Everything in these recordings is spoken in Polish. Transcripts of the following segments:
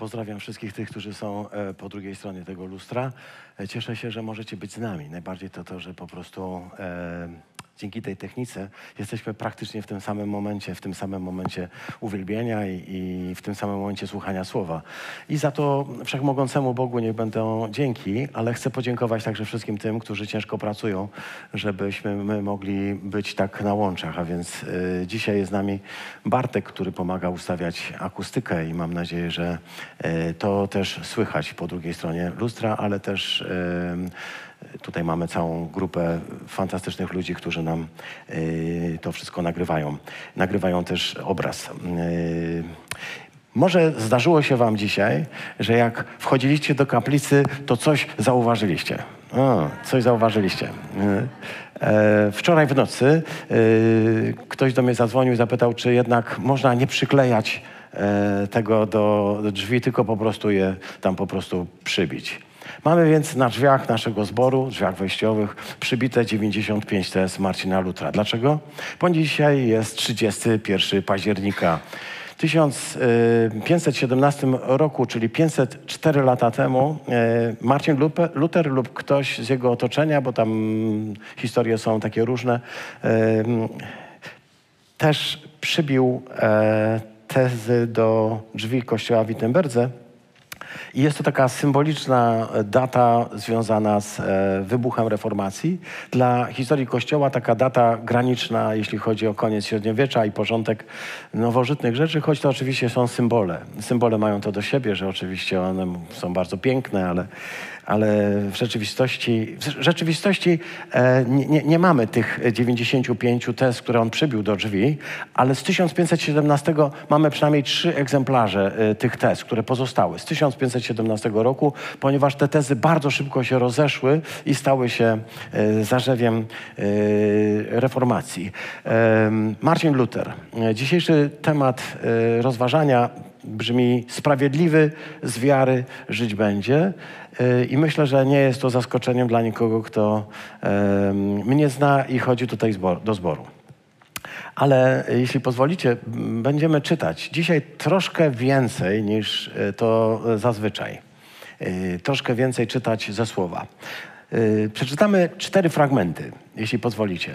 Pozdrawiam wszystkich tych, którzy są e, po drugiej stronie tego lustra. E, Cieszę się, że możecie być z nami. Najbardziej to to, że po prostu e, dzięki tej technice jesteśmy praktycznie w tym samym momencie, w tym samym momencie uwielbienia i, i w tym samym momencie słuchania słowa. I za to wszechmogącemu Bogu niech będą dzięki, ale chcę podziękować także wszystkim tym, którzy ciężko pracują, żebyśmy my mogli być tak na łączach. A więc e, dzisiaj jest z nami Bartek, który pomaga ustawiać akustykę i mam nadzieję, że e, to też słychać po drugiej stronie lustra, ale też e, Tutaj mamy całą grupę fantastycznych ludzi, którzy nam y, to wszystko nagrywają. Nagrywają też obraz. Y, może zdarzyło się Wam dzisiaj, że jak wchodziliście do kaplicy, to coś zauważyliście. Coś zauważyliście. Y, e, wczoraj w nocy ktoś do mnie zadzwonił i zapytał, czy jednak można nie przyklejać e, tego do, do drzwi, tylko po prostu je tam po prostu przybić. Mamy więc na drzwiach naszego zboru, drzwiach wejściowych, przybite 95 TS Marcina Lutra. Dlaczego? Bo dzisiaj jest 31 października. W 1517 roku, czyli 504 lata temu, e, Marcin Luther lub ktoś z jego otoczenia, bo tam historie są takie różne, e, też przybił e, tezy do drzwi kościoła w Wittenberdze i jest to taka symboliczna data związana z e, wybuchem reformacji. Dla historii Kościoła taka data graniczna, jeśli chodzi o koniec średniowiecza i porządek nowożytnych rzeczy, choć to oczywiście są symbole. Symbole mają to do siebie, że oczywiście one są bardzo piękne, ale ale w rzeczywistości, w rzeczywistości e, nie, nie, mamy tych 95 tez, które on przybił do drzwi, ale z 1517 mamy przynajmniej trzy egzemplarze e, tych tez, które pozostały z 1517 roku, ponieważ te tezy bardzo szybko się rozeszły i stały się e, zarzewiem e, reformacji. E, Marcin Luther. Dzisiejszy temat rozważania brzmi sprawiedliwy z wiary żyć będzie. I myślę, że nie jest to zaskoczeniem dla nikogo, kto mnie zna i chodzi tutaj do zboru. Ale jeśli pozwolicie, będziemy czytać dzisiaj troszkę więcej niż y, to zazwyczaj. Y, troszkę więcej czytać ze słowa. Przeczytamy cztery fragmenty, jeśli pozwolicie.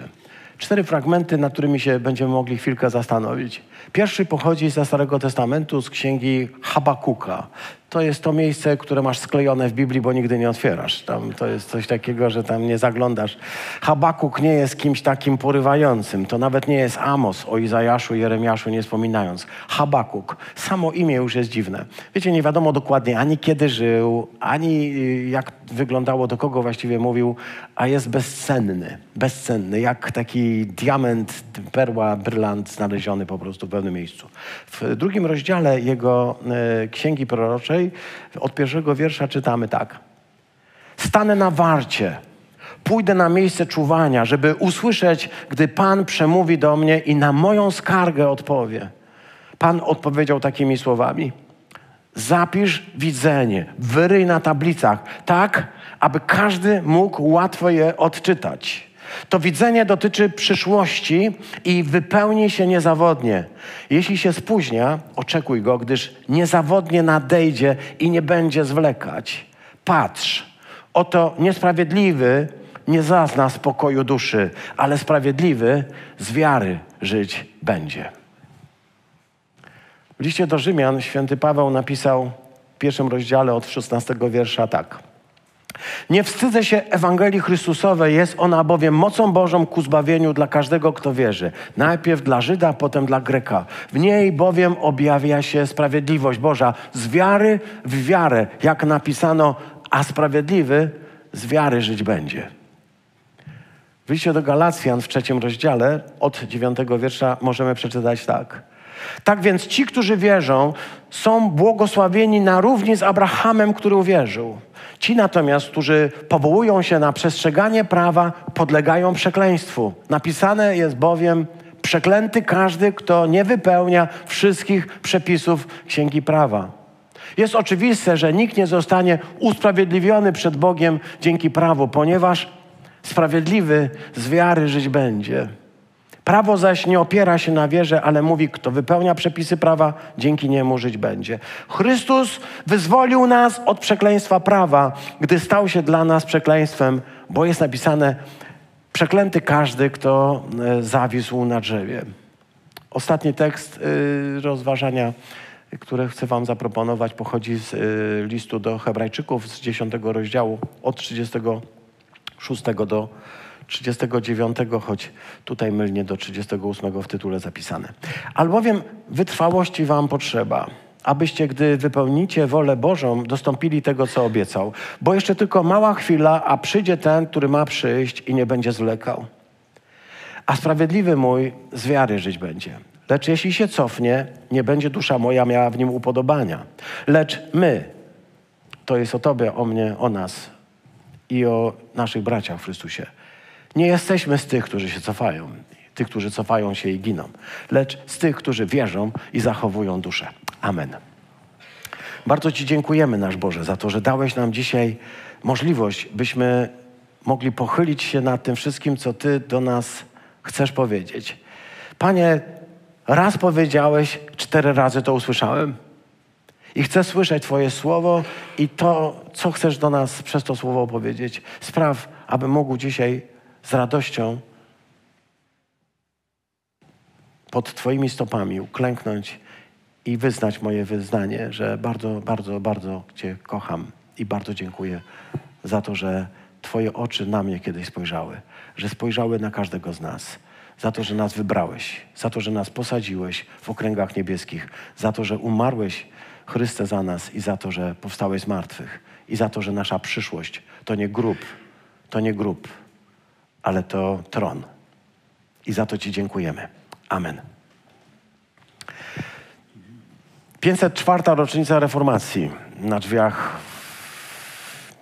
Cztery fragmenty, nad którymi się będziemy mogli chwilkę zastanowić. Pierwszy pochodzi ze Starego Testamentu, z księgi Habakuka to jest to miejsce, które masz sklejone w Biblii, bo nigdy nie otwierasz. Tam to jest coś takiego, że tam nie zaglądasz. Habakuk nie jest kimś takim porywającym. To nawet nie jest Amos o Izajaszu Jeremiaszu nie wspominając. Habakuk. Samo imię już jest dziwne. Wiecie, nie wiadomo dokładnie ani kiedy żył, ani y, jak wyglądało, do kogo właściwie mówił, a jest bezcenny. Bezcenny, jak taki diament, perła, brylant znaleziony po prostu w pewnym miejscu. W drugim rozdziale jego y, księgi proroczej od pierwszego wiersza czytamy tak. Stanę na warcie, pójdę na miejsce czuwania, żeby usłyszeć, gdy Pan przemówi do mnie i na moją skargę odpowie. Pan odpowiedział takimi słowami. Zapisz widzenie, wyryj na tablicach, tak, aby każdy mógł łatwo je odczytać. To widzenie dotyczy przyszłości i wypełni się niezawodnie. Jeśli się spóźnia, oczekuj go, gdyż niezawodnie nadejdzie i nie będzie zwlekać. Patrz, oto niesprawiedliwy nie zazna spokoju duszy, ale sprawiedliwy z wiary żyć będzie. W liście do Rzymian święty Paweł napisał w pierwszym rozdziale od 16 wiersza tak. Nie wstydzę się Ewangelii Chrystusowej, jest ona bowiem mocą Bożą ku zbawieniu dla każdego, kto wierzy. Najpierw dla Żyda, potem dla Greka. W niej bowiem objawia się sprawiedliwość Boża z wiary w wiarę, jak napisano, a sprawiedliwy z wiary żyć będzie. W do Galacjan w trzecim rozdziale od dziewiątego wiersza możemy przeczytać tak. Tak więc ci, którzy wierzą, są błogosławieni na równi z Abrahamem, który uwierzył. Ci natomiast, którzy powołują się na przestrzeganie prawa, podlegają przekleństwu. Napisane jest bowiem, przeklęty każdy, kto nie wypełnia wszystkich przepisów Księgi Prawa. Jest oczywiste, że nikt nie zostanie usprawiedliwiony przed Bogiem dzięki prawu, ponieważ sprawiedliwy z wiary żyć będzie. Prawo zaś nie opiera się na wierze, ale mówi, kto wypełnia przepisy prawa, dzięki niemu żyć będzie. Chrystus wyzwolił nas od przekleństwa prawa, gdy stał się dla nas przekleństwem, bo jest napisane, przeklęty każdy, kto e, zawisł na drzewie. Ostatni tekst y, rozważania, które chcę Wam zaproponować, pochodzi z y, listu do Hebrajczyków z 10 rozdziału, od 36 do 39, choć tutaj mylnie do 38 w tytule zapisane. Albowiem wytrwałości Wam potrzeba, abyście, gdy wypełnicie wolę Bożą, dostąpili tego, co obiecał. Bo jeszcze tylko mała chwila, a przyjdzie ten, który ma przyjść i nie będzie zwlekał. A sprawiedliwy mój z wiary żyć będzie. Lecz jeśli się cofnie, nie będzie dusza moja miała w nim upodobania. Lecz my, to jest o Tobie, o mnie, o nas i o naszych braciach w Chrystusie. Nie jesteśmy z tych, którzy się cofają, tych, którzy cofają się i giną, lecz z tych, którzy wierzą i zachowują duszę. Amen. Bardzo Ci dziękujemy, nasz Boże, za to, że dałeś nam dzisiaj możliwość, byśmy mogli pochylić się nad tym wszystkim, co Ty do nas chcesz powiedzieć. Panie, raz powiedziałeś, cztery razy to usłyszałem. I chcę słyszeć Twoje słowo i to, co chcesz do nas przez to słowo opowiedzieć. Spraw, aby mógł dzisiaj radością pod Twoimi stopami uklęknąć i wyznać moje wyznanie, że bardzo, bardzo, bardzo Cię kocham i bardzo dziękuję za to, że Twoje oczy na mnie kiedyś spojrzały, że spojrzały na każdego z nas. Za to, że nas wybrałeś, za to, że nas posadziłeś w okręgach niebieskich, za to, że umarłeś Chryste za nas i za to, że powstałeś z martwych i za to, że nasza przyszłość to nie grób, to nie grób, ale to tron. I za to Ci dziękujemy. Amen. 504. rocznica reformacji na drzwiach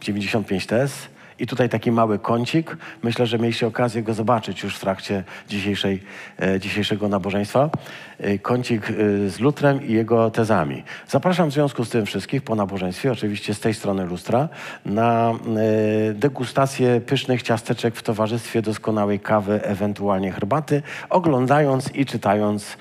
95 TS. I tutaj taki mały kącik. Myślę, że mieliście okazję go zobaczyć już w trakcie dzisiejszej, e, dzisiejszego nabożeństwa. E, kącik e, z lutrem i jego tezami. Zapraszam w związku z tym wszystkich po nabożeństwie, oczywiście z tej strony lustra, na degustację pysznych ciasteczek w towarzystwie doskonałej kawy, ewentualnie herbaty, oglądając i czytając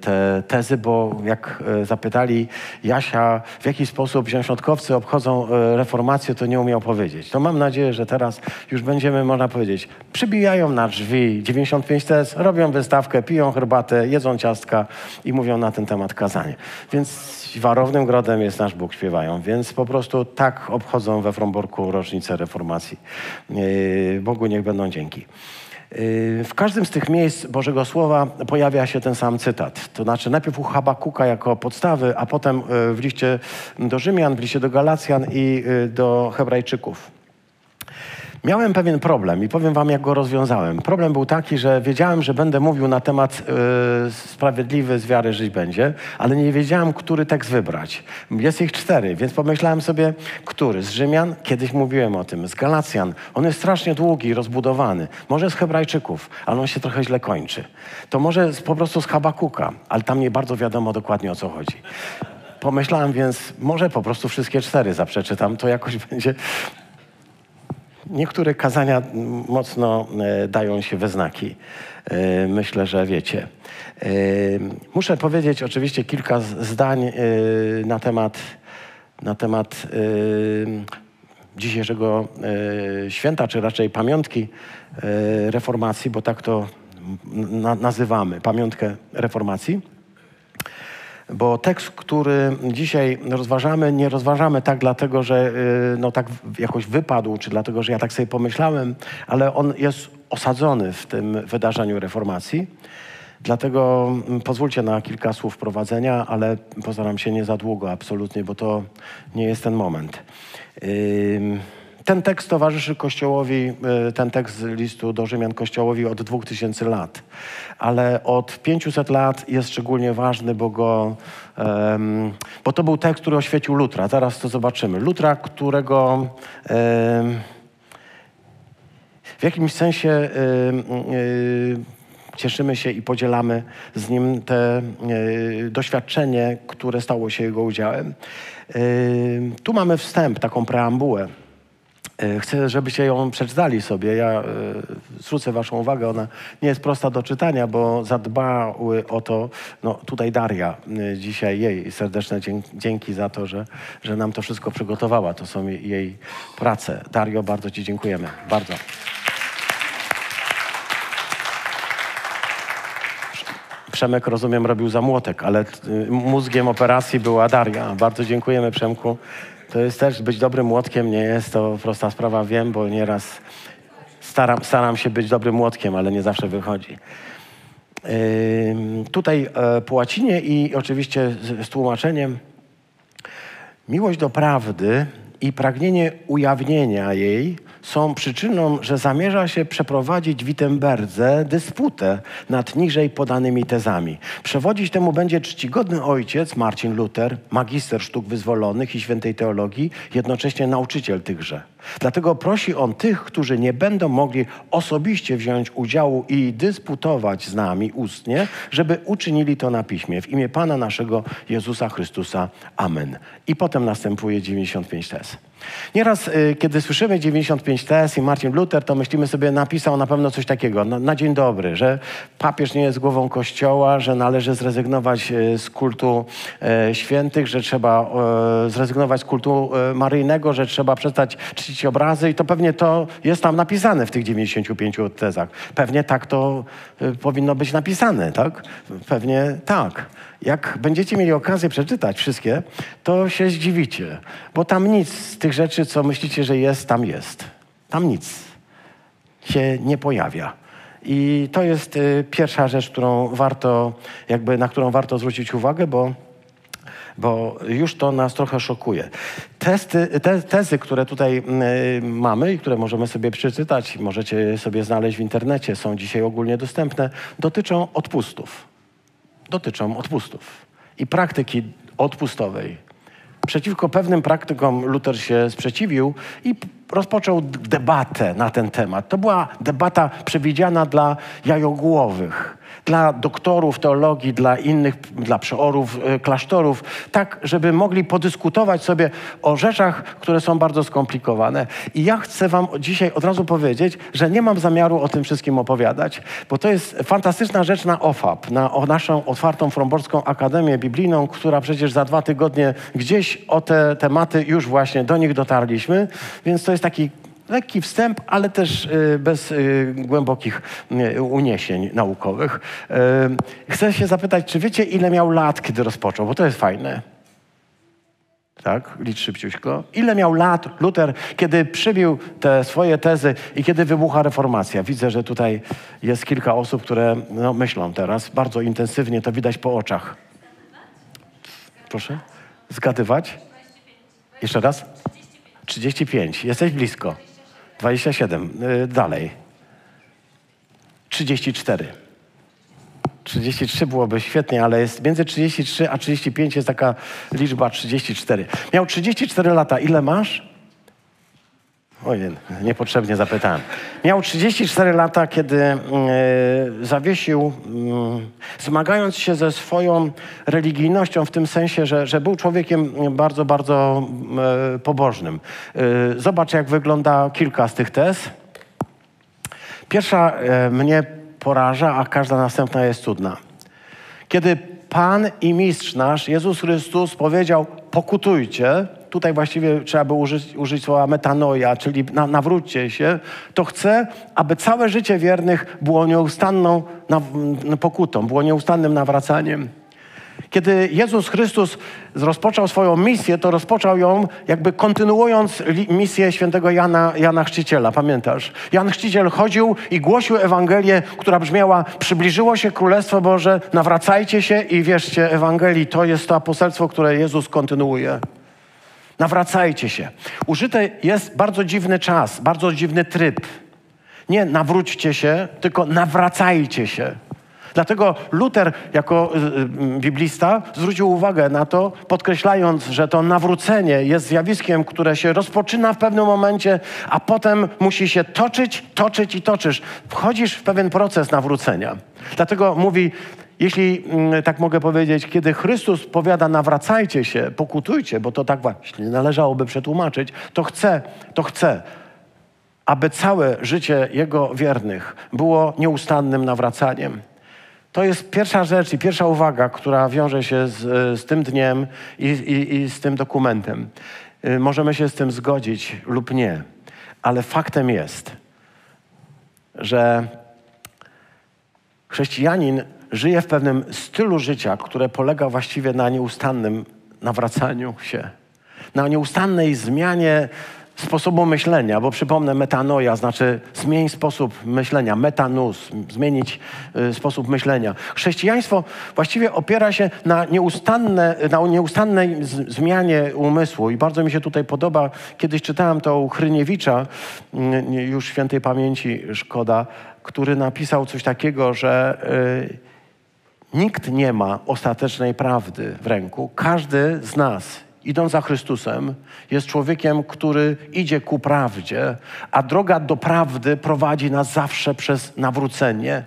te tezy, bo jak zapytali Jasia, w jaki sposób zielonoświątkowcy obchodzą reformację, to nie umiał powiedzieć. To mam nadzieję, że teraz już będziemy, można powiedzieć, przybijają na drzwi 95 tez, robią wystawkę, piją herbatę, jedzą ciastka i mówią na ten temat kazanie. Więc warownym grodem jest nasz Bóg, śpiewają. Więc po prostu tak obchodzą we Fromborku rocznicę reformacji. Yy, Bogu niech będą dzięki. Yy, W każdym z tych miejsc Bożego Słowa pojawia się ten sam cytat. To znaczy najpierw u Habakuka jako podstawy, a potem yy, w liście do Rzymian, w liście do Galacjan i do Hebrajczyków. Miałem pewien problem i powiem wam, jak go rozwiązałem. Problem był taki, że wiedziałem, że będę mówił na temat y, sprawiedliwy z wiary żyć będzie, ale nie wiedziałem, który tekst wybrać. Jest ich cztery, więc pomyślałem sobie, który? Z Rzymian? Kiedyś mówiłem o tym. Z Galacjan? On jest strasznie długi, rozbudowany. Może z Hebrajczyków, ale on się trochę źle kończy. To może po prostu z Habakuka, ale tam nie bardzo wiadomo dokładnie o co chodzi. Pomyślałem więc, może po prostu wszystkie cztery zaprzeczytam, to jakoś będzie Niektóre kazania mocno e, dają się we znaki. E, Myślę, że wiecie. E, Muszę powiedzieć oczywiście kilka zdań na temat, na temat dzisiejszego święta, czy raczej pamiątki reformacji, bo tak to na, nazywamy, pamiątkę reformacji. Bo tekst, który dzisiaj rozważamy, nie rozważamy tak dlatego, że y, no, tak jakoś wypadł, czy dlatego, że ja tak sobie pomyślałem, ale on jest osadzony w tym wydarzeniu reformacji. Dlatego mm, pozwólcie na kilka słów wprowadzenia, ale postaram się nie za długo, absolutnie, bo to nie jest ten moment. Ym, Ten tekst towarzyszy Kościołowi, y, ten tekst listu do Rzymian Kościołowi od 2000 lat, ale od 500 lat jest szczególnie ważny, bo, go, em, bo to był tekst, który oświecił Lutra. Zaraz to zobaczymy. Lutra, którego em, w jakimś sensie y, y, cieszymy się i podzielamy z nim te doświadczenie, które stało się jego udziałem. Tu mamy wstęp, taką preambułę. E, chcę, żebyście ją przeczytali sobie. Ja e, zwrócę waszą uwagę, ona nie jest prosta do czytania, bo zadbały o to, no tutaj Daria, e, dzisiaj jej serdeczne dzięki za to, że, że nam to wszystko przygotowała. To są jej prace. Dario, bardzo ci dziękujemy. Bardzo. Przemek, rozumiem, robił za młotek, ale mózgiem operacji była Daria. Bardzo dziękujemy, Przemku. To jest też, być dobrym młotkiem nie jest to prosta sprawa, wiem, bo nieraz staram, staram się być dobrym młotkiem, ale nie zawsze wychodzi. Yy, tutaj e, po łacinie i oczywiście z, z tłumaczeniem miłość do prawdy i pragnienie ujawnienia jej są przyczyną, że zamierza się przeprowadzić w Wittenberdze dysputę nad niżej podanymi tezami. Przewodzić temu będzie czcigodny ojciec Marcin Luther, magister sztuk wyzwolonych i świętej teologii, jednocześnie nauczyciel tychże. Dlatego prosi on tych, którzy nie będą mogli osobiście wziąć udziału i dysputować z nami ustnie, żeby uczynili to na piśmie. W imię Pana naszego Jezusa Chrystusa. Amen. I potem następuje 95 tez. Nieraz, y, kiedy słyszymy 95 tez i Martin Luther, to myślimy sobie, napisał na pewno coś takiego, na, na, dzień dobry, że papież nie jest głową kościoła, że należy zrezygnować y, z kultu e, świętych, że trzeba e, zrezygnować z kultu e, maryjnego, że trzeba przestać czcić obrazy i to pewnie to jest tam napisane w tych 95 tezach. Pewnie tak to powinno być napisane, tak? Pewnie tak. Jak będziecie mieli okazję przeczytać wszystkie, to się zdziwicie, bo tam nic z tych rzeczy, co myślicie, że jest, tam jest. Tam nic się nie pojawia. I to jest y, pierwsza rzecz, którą warto, jakby, na którą warto zwrócić uwagę, bo, bo już to nas trochę szokuje. Testy, te, tezy, które tutaj y, mamy i które możemy sobie przeczytać, możecie sobie znaleźć w internecie, są dzisiaj ogólnie dostępne, dotyczą odpustów dotyczą odpustów i praktyki odpustowej. Przeciwko pewnym praktykom Luther się sprzeciwił i rozpoczął debatę na ten temat. To była debata przewidziana dla jajogłowych dla doktorów teologii, dla innych, dla przeorów e, klasztorów, tak, żeby mogli podyskutować sobie o rzeczach, które są bardzo skomplikowane. I ja chcę Wam dzisiaj od razu powiedzieć, że nie mam zamiaru o tym wszystkim opowiadać, bo to jest fantastyczna rzecz na OFAP, na o naszą otwartą Fromborską Akademię Biblijną, która przecież za dwa tygodnie gdzieś o te tematy już właśnie do nich dotarliśmy, więc to jest taki lekki wstęp, ale też y, bez y, głębokich y, uniesień naukowych. Chcę się zapytać, czy wiecie, ile miał lat, kiedy rozpoczął? Bo to jest fajne. Tak, licz szybciuśko. Ile miał lat Luther, kiedy przybił te swoje tezy i kiedy wybucha reformacja? Widzę, że tutaj jest kilka osób, które no, myślą teraz bardzo intensywnie, to widać po oczach. Proszę? Zgadywać? Jeszcze raz? 35. Jesteś blisko. 27. Y, dalej. 34. 33 byłoby świetnie, ale jest między 33 a 35 jest taka liczba 34. Miał 34 lata. Ile masz? Ojej, niepotrzebnie zapytałem. Miał 34 lata, kiedy yy, zawiesił, yy, zmagając się ze swoją religijnością, w tym sensie, że, że był człowiekiem bardzo, bardzo yy, pobożnym. zobacz, jak wygląda kilka z tych tez. Pierwsza mnie poraża, a każda następna jest cudna. Kiedy Pan i Mistrz nasz, Jezus Chrystus, powiedział: Pokutujcie, tutaj właściwie trzeba by użyć, użyć słowa metanoja, czyli na, nawróćcie się, to chcę, aby całe życie wiernych było nieustanną pokutą, było nieustannym nawracaniem. Kiedy Jezus Chrystus rozpoczął swoją misję, to rozpoczął ją jakby kontynuując misję świętego Jana, Jana Chrzciciela. Pamiętasz? Jan Chrzciciel chodził i głosił Ewangelię, która brzmiała przybliżyło się Królestwo Boże, nawracajcie się i wierzcie Ewangelii. To jest to poselstwo, które Jezus kontynuuje. Nawracajcie się. Użyty jest bardzo dziwny czas, bardzo dziwny tryb. Nie nawróćcie się, tylko nawracajcie się. Dlatego Luther, jako y, y, biblista, zwrócił uwagę na to, podkreślając, że to nawrócenie jest zjawiskiem, które się rozpoczyna w pewnym momencie, a potem musi się toczyć, toczyć i toczysz. Wchodzisz w pewien proces nawrócenia. Dlatego mówi, jeśli mm, tak mogę powiedzieć, kiedy Chrystus powiada nawracajcie się, pokutujcie, bo to tak właśnie należałoby przetłumaczyć, to chce, to chce aby całe życie Jego wiernych było nieustannym nawracaniem. To jest pierwsza rzecz i pierwsza uwaga, która wiąże się z, z tym dniem i, i, i z tym dokumentem. Y, możemy się z tym zgodzić lub nie, ale faktem jest, że chrześcijanin żyje w pewnym stylu życia, które polega właściwie na nieustannym nawracaniu się, na nieustannej zmianie sposobu myślenia, bo przypomnę, metanoja znaczy zmień sposób myślenia, metanus, zmienić y, sposób myślenia. Chrześcijaństwo właściwie opiera się na, nieustanne, na nieustannej z, zmianie umysłu i bardzo mi się tutaj podoba, kiedyś czytałem to u Chryniewicza, y, już świętej pamięci szkoda, który napisał coś takiego, że y, nikt nie ma ostatecznej prawdy w ręku. Każdy z nas idąc za Chrystusem, jest człowiekiem, który idzie ku prawdzie, a droga do prawdy prowadzi nas zawsze przez nawrócenie,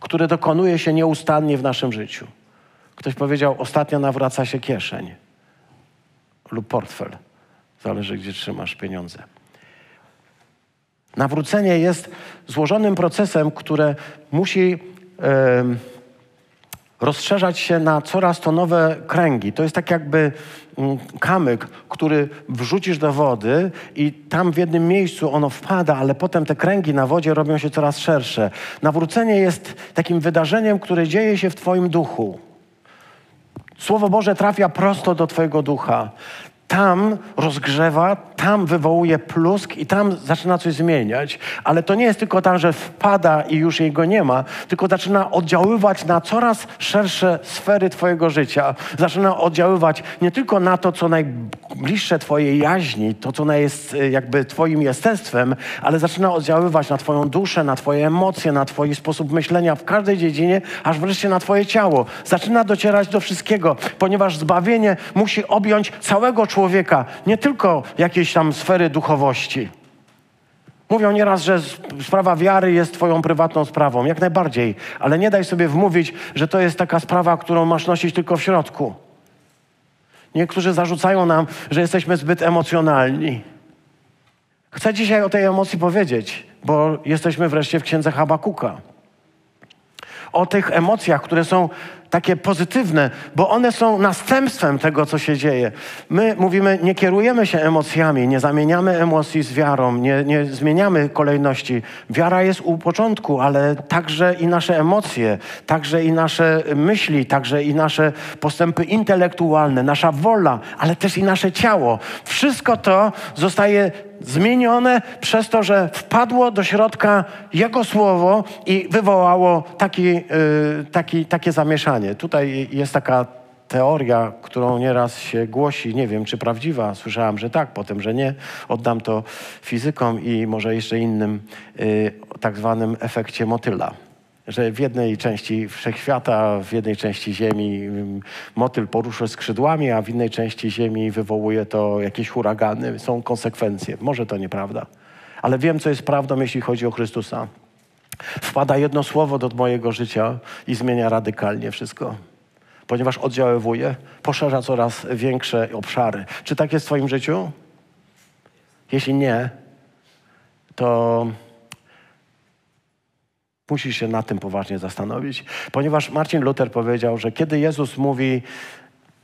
które dokonuje się nieustannie w naszym życiu. Ktoś powiedział, ostatnio nawraca się kieszeń lub portfel. Zależy, gdzie trzymasz pieniądze. Nawrócenie jest złożonym procesem, które musi. Yy, rozszerzać się na coraz to nowe kręgi. To jest tak jakby mm, kamyk, który wrzucisz do wody i tam w jednym miejscu ono wpada, ale potem te kręgi na wodzie robią się coraz szersze. Nawrócenie jest takim wydarzeniem, które dzieje się w Twoim duchu. Słowo Boże trafia prosto do Twojego ducha tam rozgrzewa, tam wywołuje plusk i tam zaczyna coś zmieniać. Ale to nie jest tylko tak, że wpada i już jego nie ma, tylko zaczyna oddziaływać na coraz szersze sfery Twojego życia. Zaczyna oddziaływać nie tylko na to, co najbliższe Twojej jaźni, to, co jest e, jakby Twoim jestestwem, ale zaczyna oddziaływać na Twoją duszę, na Twoje emocje, na Twój sposób myślenia w każdej dziedzinie, aż wreszcie na Twoje ciało. Zaczyna docierać do wszystkiego, ponieważ zbawienie musi objąć całego człowieka człowieka, nie tylko jakiejś tam sfery duchowości. Mówią nieraz, że sprawa wiary jest Twoją prywatną sprawą. Jak najbardziej, ale nie daj sobie wmówić, że to jest taka sprawa, którą masz nosić tylko w środku. Niektórzy zarzucają nam, że jesteśmy zbyt emocjonalni. Chcę dzisiaj o tej emocji powiedzieć, bo jesteśmy wreszcie w księdze Habakuka. O tych emocjach, które są takie pozytywne, bo one są następstwem tego, co się dzieje. My mówimy, nie kierujemy się emocjami, nie zamieniamy emocji z wiarą, nie, nie zmieniamy kolejności. Wiara jest u początku, ale także i nasze emocje, także i nasze myśli, także i nasze postępy intelektualne, nasza wola, ale też i nasze ciało. Wszystko to zostaje zmienione przez to, że wpadło do środka Jego słowo i wywołało taki, yy, taki, takie zamieszanie. Tutaj jest taka teoria, którą nieraz się głosi, nie wiem czy prawdziwa, słyszałam, że tak, potem, że nie. Oddam to fizykom i może jeszcze innym yy, tak zwanym efekcie motyla że w jednej części wszechświata, w jednej części Ziemi mm, motyl porusza skrzydłami, a w innej części Ziemi wywołuje to jakieś huragany. Są konsekwencje. Może to nieprawda. Ale wiem, co jest prawdą, jeśli chodzi o Chrystusa. Wpada jedno słowo do mojego życia i zmienia radykalnie wszystko. Ponieważ oddziaływuje, poszerza coraz większe obszary. Czy tak jest w Twoim życiu? Jeśli nie, to Musisz się nad tym poważnie zastanowić, ponieważ Marcin Luther powiedział, że kiedy Jezus mówi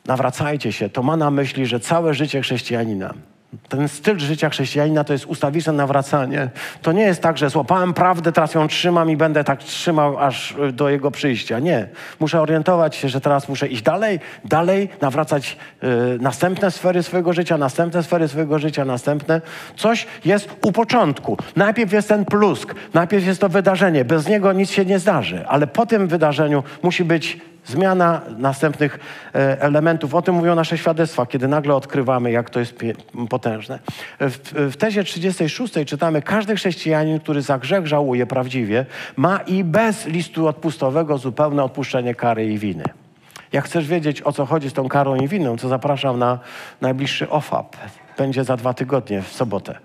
nawracajcie się, to ma na myśli, że całe życie chrześcijanina ten styl życia chrześcijanina to jest ustawiczne nawracanie. To nie jest tak, że złapałem prawdę, teraz ją trzymam i będę tak trzymał aż do jego przyjścia. Nie. Muszę orientować się, że teraz muszę iść dalej, dalej, nawracać y, następne sfery swojego życia, następne sfery swojego życia, następne. Coś jest u początku. Najpierw jest ten plusk, najpierw jest to wydarzenie. Bez niego nic się nie zdarzy, ale po tym wydarzeniu musi być Zmiana następnych e, elementów. O tym mówią nasze świadectwa, kiedy nagle odkrywamy, jak to jest potężne. W, w tezie 36 czytamy, każdy chrześcijanin, który za grzech żałuje prawdziwie, ma i bez listu odpustowego zupełne odpuszczenie kary i winy. Jak chcesz wiedzieć, o co chodzi z tą karą i winą, to zapraszam na najbliższy OFAP. Będzie za dwa tygodnie, w sobotę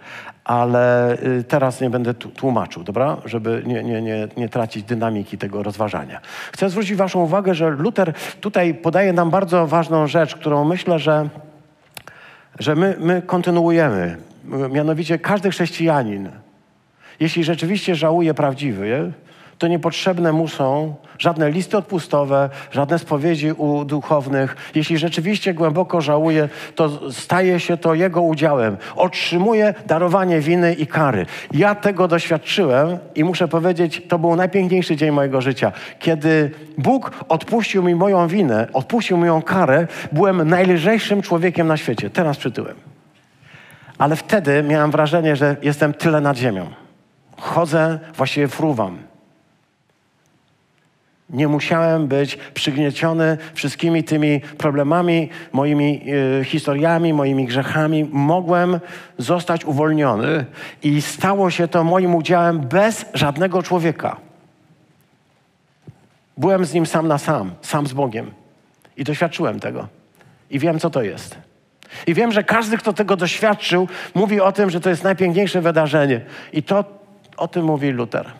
ale y, teraz nie będę tłumaczył, dobra? Żeby nie, nie, nie, nie tracić dynamiki tego rozważania. Chcę zwrócić Waszą uwagę, że Luther tutaj podaje nam bardzo ważną rzecz, którą myślę, że, że my, my kontynuujemy. Mianowicie każdy chrześcijanin jeśli rzeczywiście żałuje prawdziwy, to niepotrzebne mu są żadne listy odpustowe, żadne spowiedzi u duchownych. Jeśli rzeczywiście głęboko żałuje, to staje się to jego udziałem. Otrzymuje darowanie winy i kary. Ja tego doświadczyłem i muszę powiedzieć, to był najpiękniejszy dzień mojego życia. Kiedy Bóg odpuścił mi moją winę, odpuścił mi moją karę, byłem najlżejszym człowiekiem na świecie. Teraz przytyłem. Ale wtedy miałem wrażenie, że jestem tyle nad ziemią. Chodzę, właściwie fruwam. Nie musiałem być przygnieciony wszystkimi tymi problemami, moimi y, historiami, moimi grzechami. Mogłem zostać uwolniony i stało się to moim udziałem bez żadnego człowieka. Byłem z nim sam na sam, sam z Bogiem. I doświadczyłem tego. I wiem, co to jest. I wiem, że każdy, kto tego doświadczył, mówi o tym, że to jest najpiękniejsze wydarzenie. I to o tym mówi Luther. E,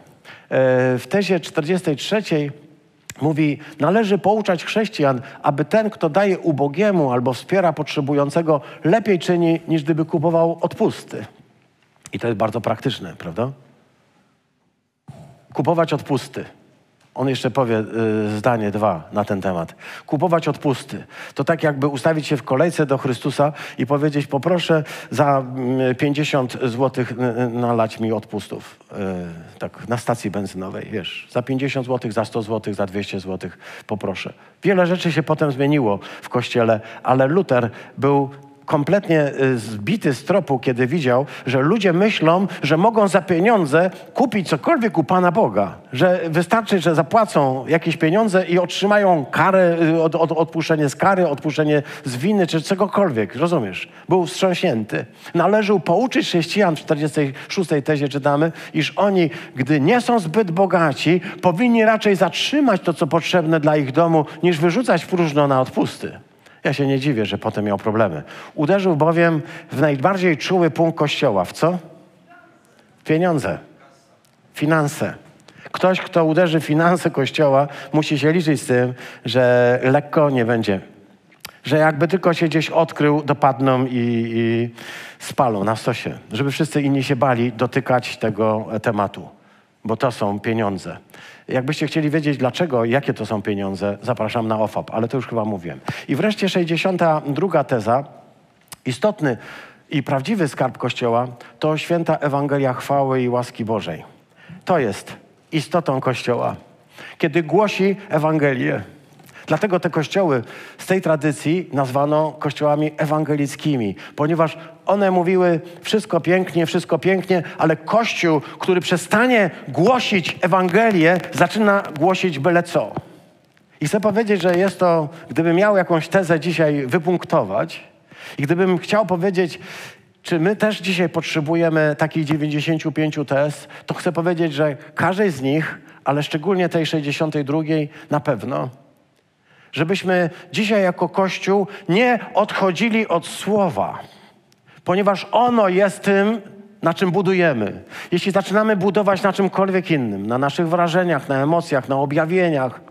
w tezie 43 Mówi, należy pouczać chrześcijan, aby ten, kto daje ubogiemu albo wspiera potrzebującego, lepiej czyni, niż gdyby kupował odpusty. I to jest bardzo praktyczne, prawda? Kupować odpusty. On jeszcze powie y, zdanie dwa na ten temat. Kupować odpusty. To tak jakby ustawić się w kolejce do Chrystusa i powiedzieć, poproszę za y, 50 zł y, nalać mi odpustów. Y, tak, na stacji benzynowej, wiesz. Za 50 zł, za 100 zł, za 200 zł poproszę. Wiele rzeczy się potem zmieniło w Kościele, ale Luther był kompletnie y, zbity z tropu, kiedy widział, że ludzie myślą, że mogą za pieniądze kupić cokolwiek u Pana Boga. Że wystarczy, że zapłacą jakieś pieniądze i otrzymają karę, y, od, od, odpuszczenie z kary, odpuszczenie z winy, czy czegokolwiek. Rozumiesz? Był wstrząśnięty. Należył pouczyć chrześcijan w 46 tezie czytamy, iż oni, gdy nie są zbyt bogaci, powinni raczej zatrzymać to, co potrzebne dla ich domu, niż wyrzucać w próżno na odpusty. Ja się nie dziwię, że potem miał problemy. Uderzył bowiem w najbardziej czuły punkt kościoła. W co? Pieniądze. Finanse. Ktoś, kto uderzy w finanse kościoła, musi się liczyć z tym, że lekko nie będzie. Że jakby tylko się gdzieś odkrył, dopadną i, i spalą na stosie. Żeby wszyscy inni się bali dotykać tego tematu, bo to są pieniądze. Jakbyście chcieli wiedzieć dlaczego, jakie to są pieniądze, zapraszam na OFAP, ale to już chyba mówiłem. I wreszcie 62 teza. Istotny i prawdziwy skarb Kościoła to święta Ewangelia chwały i łaski Bożej. To jest istotą Kościoła. Kiedy głosi Ewangelię, Dlatego te kościoły z tej tradycji nazwano kościołami ewangelickimi, ponieważ one mówiły wszystko pięknie, wszystko pięknie, ale kościół, który przestanie głosić Ewangelię, zaczyna głosić byle co. I chcę powiedzieć, że jest to, gdybym miał jakąś tezę dzisiaj wypunktować i gdybym chciał powiedzieć, czy my też dzisiaj potrzebujemy takich 95 tez, to chcę powiedzieć, że każdej z nich, ale szczególnie tej 62 na pewno, żebyśmy dzisiaj jako Kościół nie odchodzili od słowa, ponieważ ono jest tym, na czym budujemy. Jeśli zaczynamy budować na czymkolwiek innym, na naszych wrażeniach, na emocjach, na objawieniach,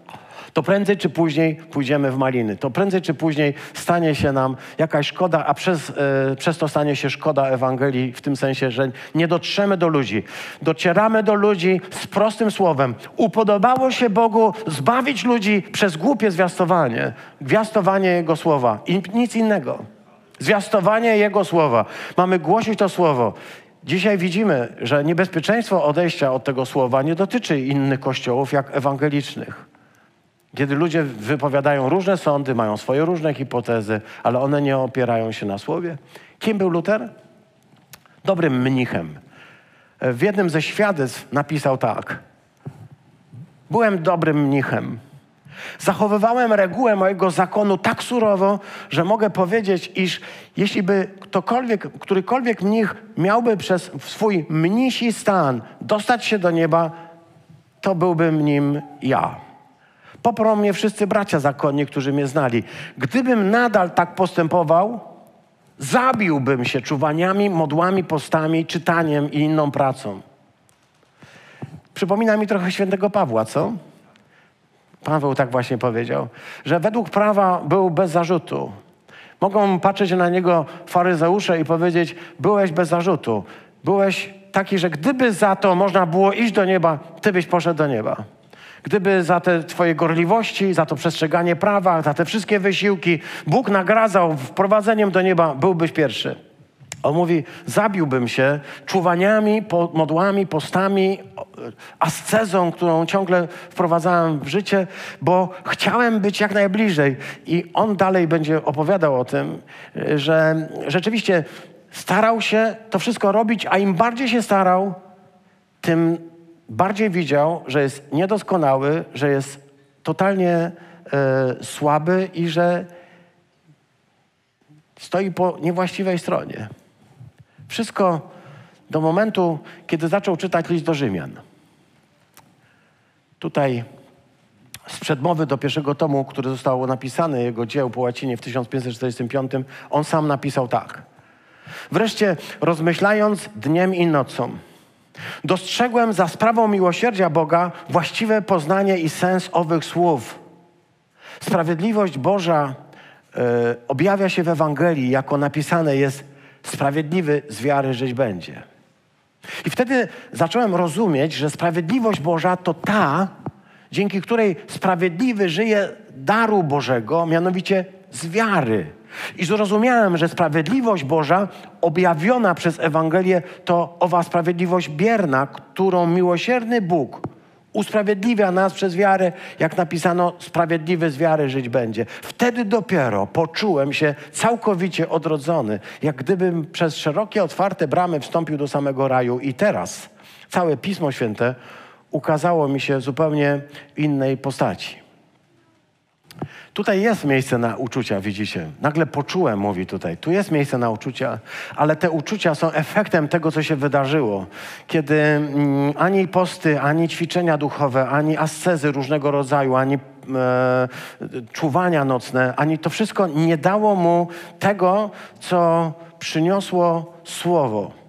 to prędzej czy później pójdziemy w maliny. To prędzej czy później stanie się nam jakaś szkoda, a przez, e, przez to stanie się szkoda Ewangelii w tym sensie, że nie dotrzemy do ludzi. Docieramy do ludzi z prostym słowem. Upodobało się Bogu zbawić ludzi przez głupie zwiastowanie. Zwiastowanie Jego słowa i nic innego. Zwiastowanie Jego słowa. Mamy głosić to słowo. Dzisiaj widzimy, że niebezpieczeństwo odejścia od tego słowa nie dotyczy innych kościołów jak ewangelicznych. Kiedy ludzie wypowiadają różne sądy, mają swoje różne hipotezy, ale one nie opierają się na słowie. Kim był Luter? Dobrym mnichem. W jednym ze świadectw napisał tak. Byłem dobrym mnichem. Zachowywałem regułę mojego zakonu tak surowo, że mogę powiedzieć, iż jeśli by ktokolwiek, którykolwiek mnich miałby przez swój mnisi stan dostać się do nieba, to byłbym nim ja. Poprą mnie wszyscy bracia zakonni, którzy mnie znali. Gdybym nadal tak postępował, zabiłbym się czuwaniami, modłami, postami, czytaniem i inną pracą. Przypomina mi trochę świętego Pawła, co? Paweł tak właśnie powiedział, że według prawa był bez zarzutu. Mogą patrzeć na niego faryzeusze i powiedzieć: Byłeś bez zarzutu, byłeś taki, że gdyby za to można było iść do nieba, ty byś poszedł do nieba. Gdyby za te twoje gorliwości, za to przestrzeganie prawa, za te wszystkie wysiłki Bóg nagradzał wprowadzeniem do nieba, byłbyś pierwszy. On mówi, zabiłbym się czuwaniami, modłami, postami, ascezą, którą ciągle wprowadzałem w życie, bo chciałem być jak najbliżej. I on dalej będzie opowiadał o tym, że rzeczywiście starał się to wszystko robić, a im bardziej się starał, tym bardziej widział, że jest niedoskonały, że jest totalnie e, słaby i że stoi po niewłaściwej stronie. Wszystko do momentu, kiedy zaczął czytać list do Rzymian. Tutaj z przedmowy do pierwszego tomu, który został napisany, jego dzieł po łacinie w 1545, on sam napisał tak. Wreszcie rozmyślając dniem i nocą, dostrzegłem za sprawą miłosierdzia Boga właściwe poznanie i sens owych słów. Sprawiedliwość Boża e, objawia się w Ewangelii, jako napisane jest sprawiedliwy z wiary żyć będzie. I wtedy zacząłem rozumieć, że sprawiedliwość Boża to ta, dzięki której sprawiedliwy żyje daru Bożego, mianowicie z wiary. I zrozumiałem, że sprawiedliwość Boża objawiona przez Ewangelię to owa sprawiedliwość bierna, którą miłosierny Bóg usprawiedliwia nas przez wiarę, jak napisano, sprawiedliwy z wiary żyć będzie. Wtedy dopiero poczułem się całkowicie odrodzony, jak gdybym przez szerokie, otwarte bramy wstąpił do samego raju. I teraz całe Pismo Święte ukazało mi się zupełnie innej postaci. Tutaj jest miejsce na uczucia, widzicie. Nagle poczułem, mówi tutaj. Tu jest miejsce na uczucia, ale te uczucia są efektem tego, co się wydarzyło. Kiedy mm, ani posty, ani ćwiczenia duchowe, ani ascezy różnego rodzaju, ani e, czuwania nocne, ani to wszystko nie dało mu tego, co przyniosło słowo.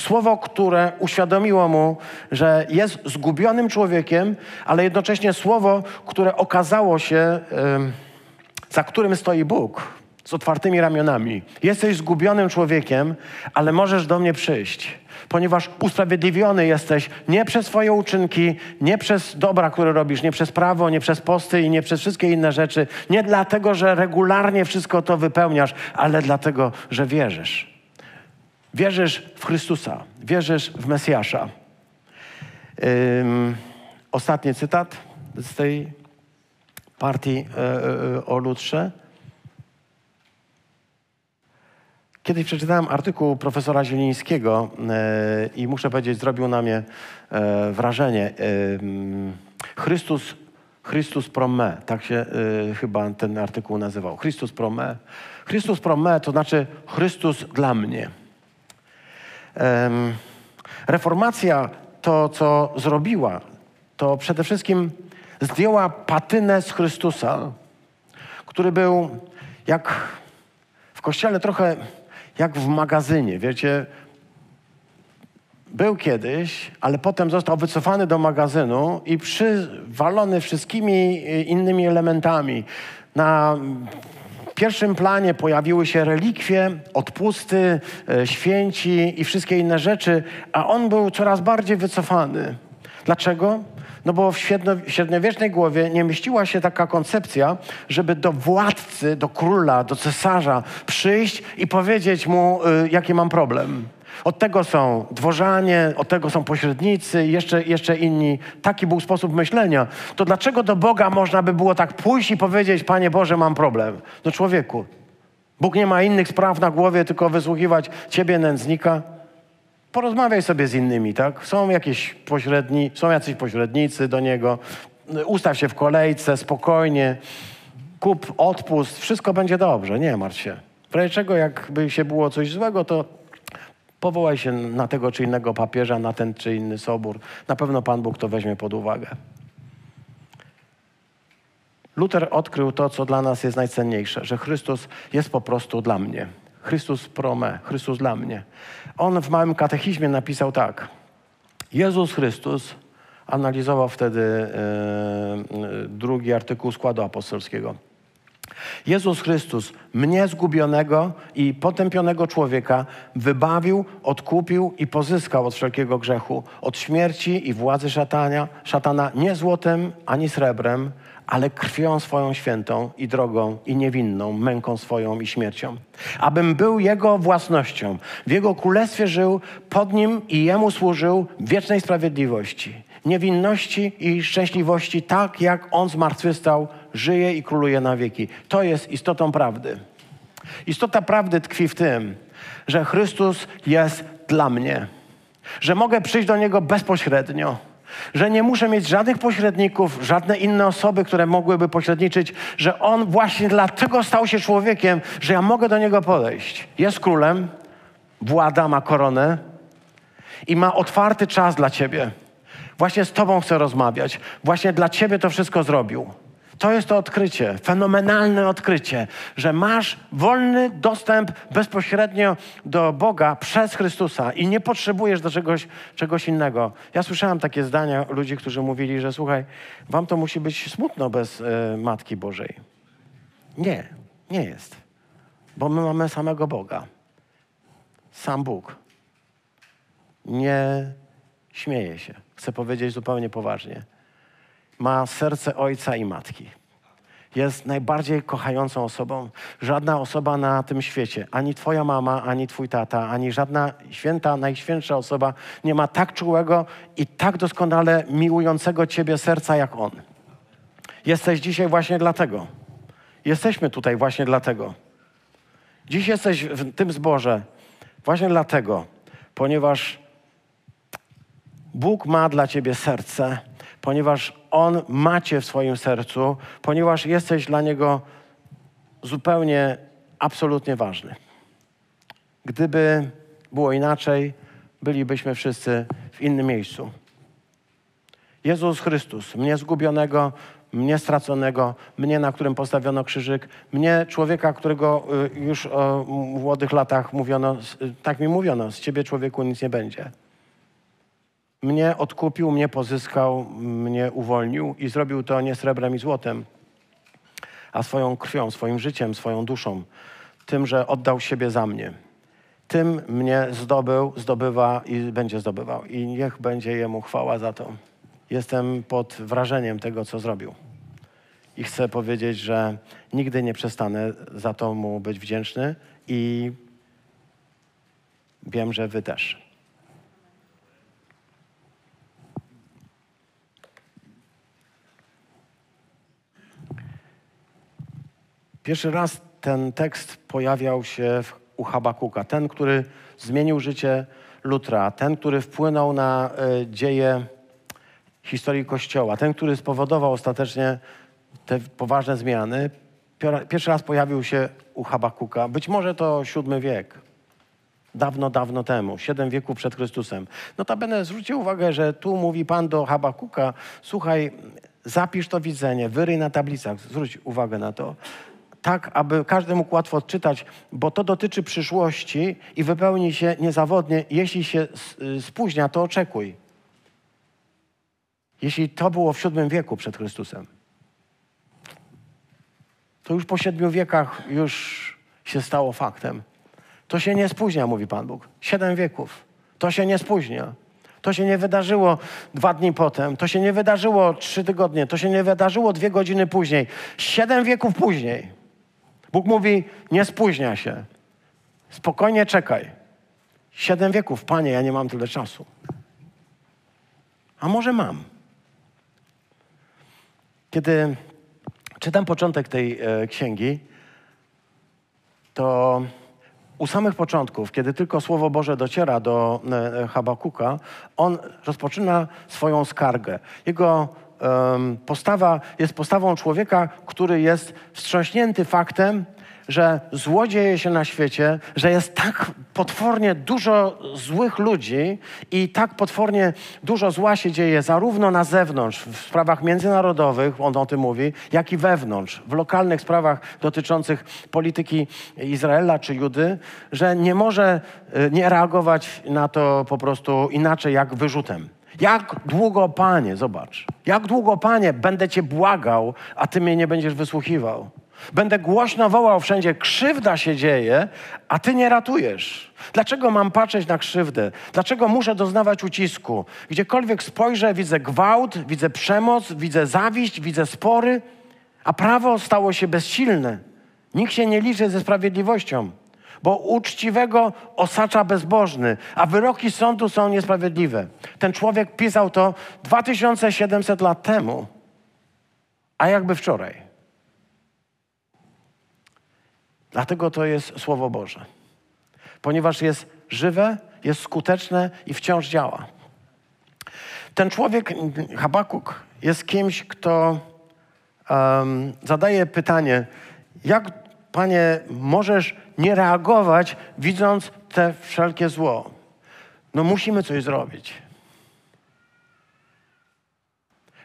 Słowo, które uświadomiło mu, że jest zgubionym człowiekiem, ale jednocześnie słowo, które okazało się, za którym stoi Bóg, z otwartymi ramionami. Jesteś zgubionym człowiekiem, ale możesz do mnie przyjść, ponieważ usprawiedliwiony jesteś nie przez Twoje uczynki, nie przez dobra, które robisz, nie przez prawo, nie przez posty i nie przez wszystkie inne rzeczy. Nie dlatego, że regularnie wszystko to wypełniasz, ale dlatego, że wierzysz. Wierzysz w Chrystusa, wierzysz w Mesjasza. Um, ostatni cytat z tej partii e, e, o Lutrze. Kiedyś przeczytałem artykuł profesora Zielińskiego e, i muszę powiedzieć, zrobił na mnie e, wrażenie. Chrystus, Chrystus pro me, tak się e, chyba ten artykuł nazywał. Chrystus pro me. Chrystus pro me to znaczy Chrystus dla mnie. Reformacja to, co zrobiła, to przede wszystkim zdjęła patynę z Chrystusa, który był jak w kościele trochę jak w magazynie. Wiecie, był kiedyś, ale potem został wycofany do magazynu i przywalony wszystkimi innymi elementami. Na pierwszym planie pojawiły się relikwie, odpusty, e, święci i wszystkie inne rzeczy, a on był coraz bardziej wycofany. Dlaczego? No bo w średniowiecznej głowie nie mieściła się taka koncepcja, żeby do władcy, do króla, do cesarza przyjść i powiedzieć mu, y, jaki mam problem. Od tego są dworzanie, od tego są pośrednicy, jeszcze, jeszcze inni. Taki był sposób myślenia. To dlaczego do Boga można by było tak pójść i powiedzieć, Panie Boże, mam problem? No człowieku, Bóg nie ma innych spraw na głowie, tylko wysłuchiwać Ciebie, nędznika. Porozmawiaj sobie z innymi, tak? Są jakieś pośredni, są jacyś pośrednicy do Niego. Ustaw się w kolejce, spokojnie. Kup odpust, wszystko będzie dobrze, nie martw się. W razie czego, jakby się było coś złego, to Powołaj się na tego czy innego papieża, na ten czy inny sobór. Na pewno Pan Bóg to weźmie pod uwagę. Luther odkrył to, co dla nas jest najcenniejsze, że Chrystus jest po prostu dla mnie. Chrystus pro me, Chrystus dla mnie. On w małym katechizmie napisał tak. Jezus Chrystus analizował wtedy e, drugi artykuł składu apostolskiego. Jezus Chrystus mnie zgubionego i potępionego człowieka wybawił, odkupił i pozyskał od wszelkiego grzechu, od śmierci i władzy szatania, szatana nie złotem ani srebrem, ale krwią swoją świętą i drogą i niewinną, męką swoją i śmiercią. Abym był Jego własnością, w Jego królestwie żył, pod Nim i Jemu służył wiecznej sprawiedliwości, niewinności i szczęśliwości, tak jak On zmartwychwstał, żyje i króluje na wieki. To jest istotą prawdy. Istota prawdy tkwi w tym, że Chrystus jest dla mnie, że mogę przyjść do Niego bezpośrednio że nie muszę mieć żadnych pośredników, żadne inne osoby, które mogłyby pośredniczyć, że On właśnie dlatego stał się człowiekiem, że ja mogę do Niego podejść. Jest królem, włada, ma koronę i ma otwarty czas dla Ciebie. Właśnie z Tobą chcę rozmawiać. Właśnie dla Ciebie to wszystko zrobił. To jest to odkrycie, fenomenalne odkrycie, że masz wolny dostęp bezpośrednio do Boga przez Chrystusa i nie potrzebujesz do czegoś, czegoś innego. Ja słyszałem takie zdania ludzi, którzy mówili, że słuchaj, wam to musi być smutno bez y, Matki Bożej. Nie, nie jest. Bo my mamy samego Boga. Sam Bóg. Nie śmieje się. Chcę powiedzieć zupełnie poważnie ma serce ojca i matki. Jest najbardziej kochającą osobą. Żadna osoba na tym świecie, ani twoja mama, ani twój tata, ani żadna święta, najświętsza osoba nie ma tak czułego i tak doskonale miłującego ciebie serca jak on. Jesteś dzisiaj właśnie dlatego. Jesteśmy tutaj właśnie dlatego. Dziś jesteś w tym zborze właśnie dlatego, ponieważ Bóg ma dla ciebie serce ponieważ On macie w swoim sercu, ponieważ jesteś dla Niego zupełnie, absolutnie ważny. Gdyby było inaczej, bylibyśmy wszyscy w innym miejscu. Jezus Chrystus, mnie zgubionego, mnie straconego, mnie, na którym postawiono krzyżyk, mnie, człowieka, którego y, już o młodych latach mówiono, tak mi mówiono, z ciebie człowieku nic nie będzie. Mnie odkupił, mnie pozyskał, mnie uwolnił i zrobił to nie srebrem i złotem, a swoją krwią, swoim życiem, swoją duszą, tym, że oddał siebie za mnie. Tym mnie zdobył, zdobywa i będzie zdobywał. I niech będzie Jemu chwała za to. Jestem pod wrażeniem tego, co zrobił. I chcę powiedzieć, że nigdy nie przestanę za to Mu być wdzięczny i wiem, że Wy też. Pierwszy raz ten tekst pojawiał się u Habakuka. Ten, który zmienił życie Lutra, ten, który wpłynął na y, dzieje historii Kościoła, ten, który spowodował ostatecznie te poważne zmiany. Pierwszy raz pojawił się u Habakuka. Być może to VII wiek. Dawno, dawno temu, siedem wieków przed Chrystusem. Notabene zwróćcie uwagę, że tu mówi Pan do Habakuka, słuchaj, zapisz to widzenie, wyryj na tablicach, zwróć uwagę na to tak, aby każdy mógł łatwo odczytać, bo to dotyczy przyszłości i wypełni się niezawodnie. Jeśli się y, spóźnia, to oczekuj. Jeśli to było w VII wieku przed Chrystusem, to już po siedmiu wiekach już się stało faktem. To się nie spóźnia, mówi Pan Bóg. Siedem wieków. To się nie spóźnia. To się nie wydarzyło dwa dni potem, to się nie wydarzyło trzy tygodnie, to się nie wydarzyło dwie godziny później, siedem wieków później. Bóg mówi, nie spóźnia się. Spokojnie czekaj. Siedem wieków, panie, ja nie mam tyle czasu. A może mam? Kiedy czytam początek tej e, księgi, to u samych początków, kiedy tylko Słowo Boże dociera do e, Habakuka, on rozpoczyna swoją skargę. Jego postawa jest postawą człowieka, który jest wstrząśnięty faktem, że zło dzieje się na świecie, że jest tak potwornie dużo złych ludzi i tak potwornie dużo zła się dzieje zarówno na zewnątrz, w sprawach międzynarodowych, on o tym mówi, jak i wewnątrz, w lokalnych sprawach dotyczących polityki Izraela czy Judy, że nie może e, nie reagować na to po prostu inaczej jak wyrzutem. Jak długo, Panie, zobacz, jak długo, Panie, będę Cię błagał, a Ty mnie nie będziesz wysłuchiwał. Będę głośno wołał wszędzie, krzywda się dzieje, a ty nie ratujesz. Dlaczego mam patrzeć na krzywdę? Dlaczego muszę doznawać ucisku? Gdziekolwiek spojrzę, widzę gwałt, widzę przemoc, widzę zawiść, widzę spory, a prawo stało się bezsilne. Nikt się nie liczy ze sprawiedliwością, bo uczciwego osacza bezbożny, a wyroki sądu są niesprawiedliwe. Ten człowiek pisał to 2700 lat temu, a jakby wczoraj. Dlatego to jest Słowo Boże. Ponieważ jest żywe, jest skuteczne i wciąż działa. Ten człowiek, Habakuk, jest kimś, kto um, zadaje pytanie, jak, panie, możesz nie reagować, widząc te wszelkie zło? No musimy coś zrobić.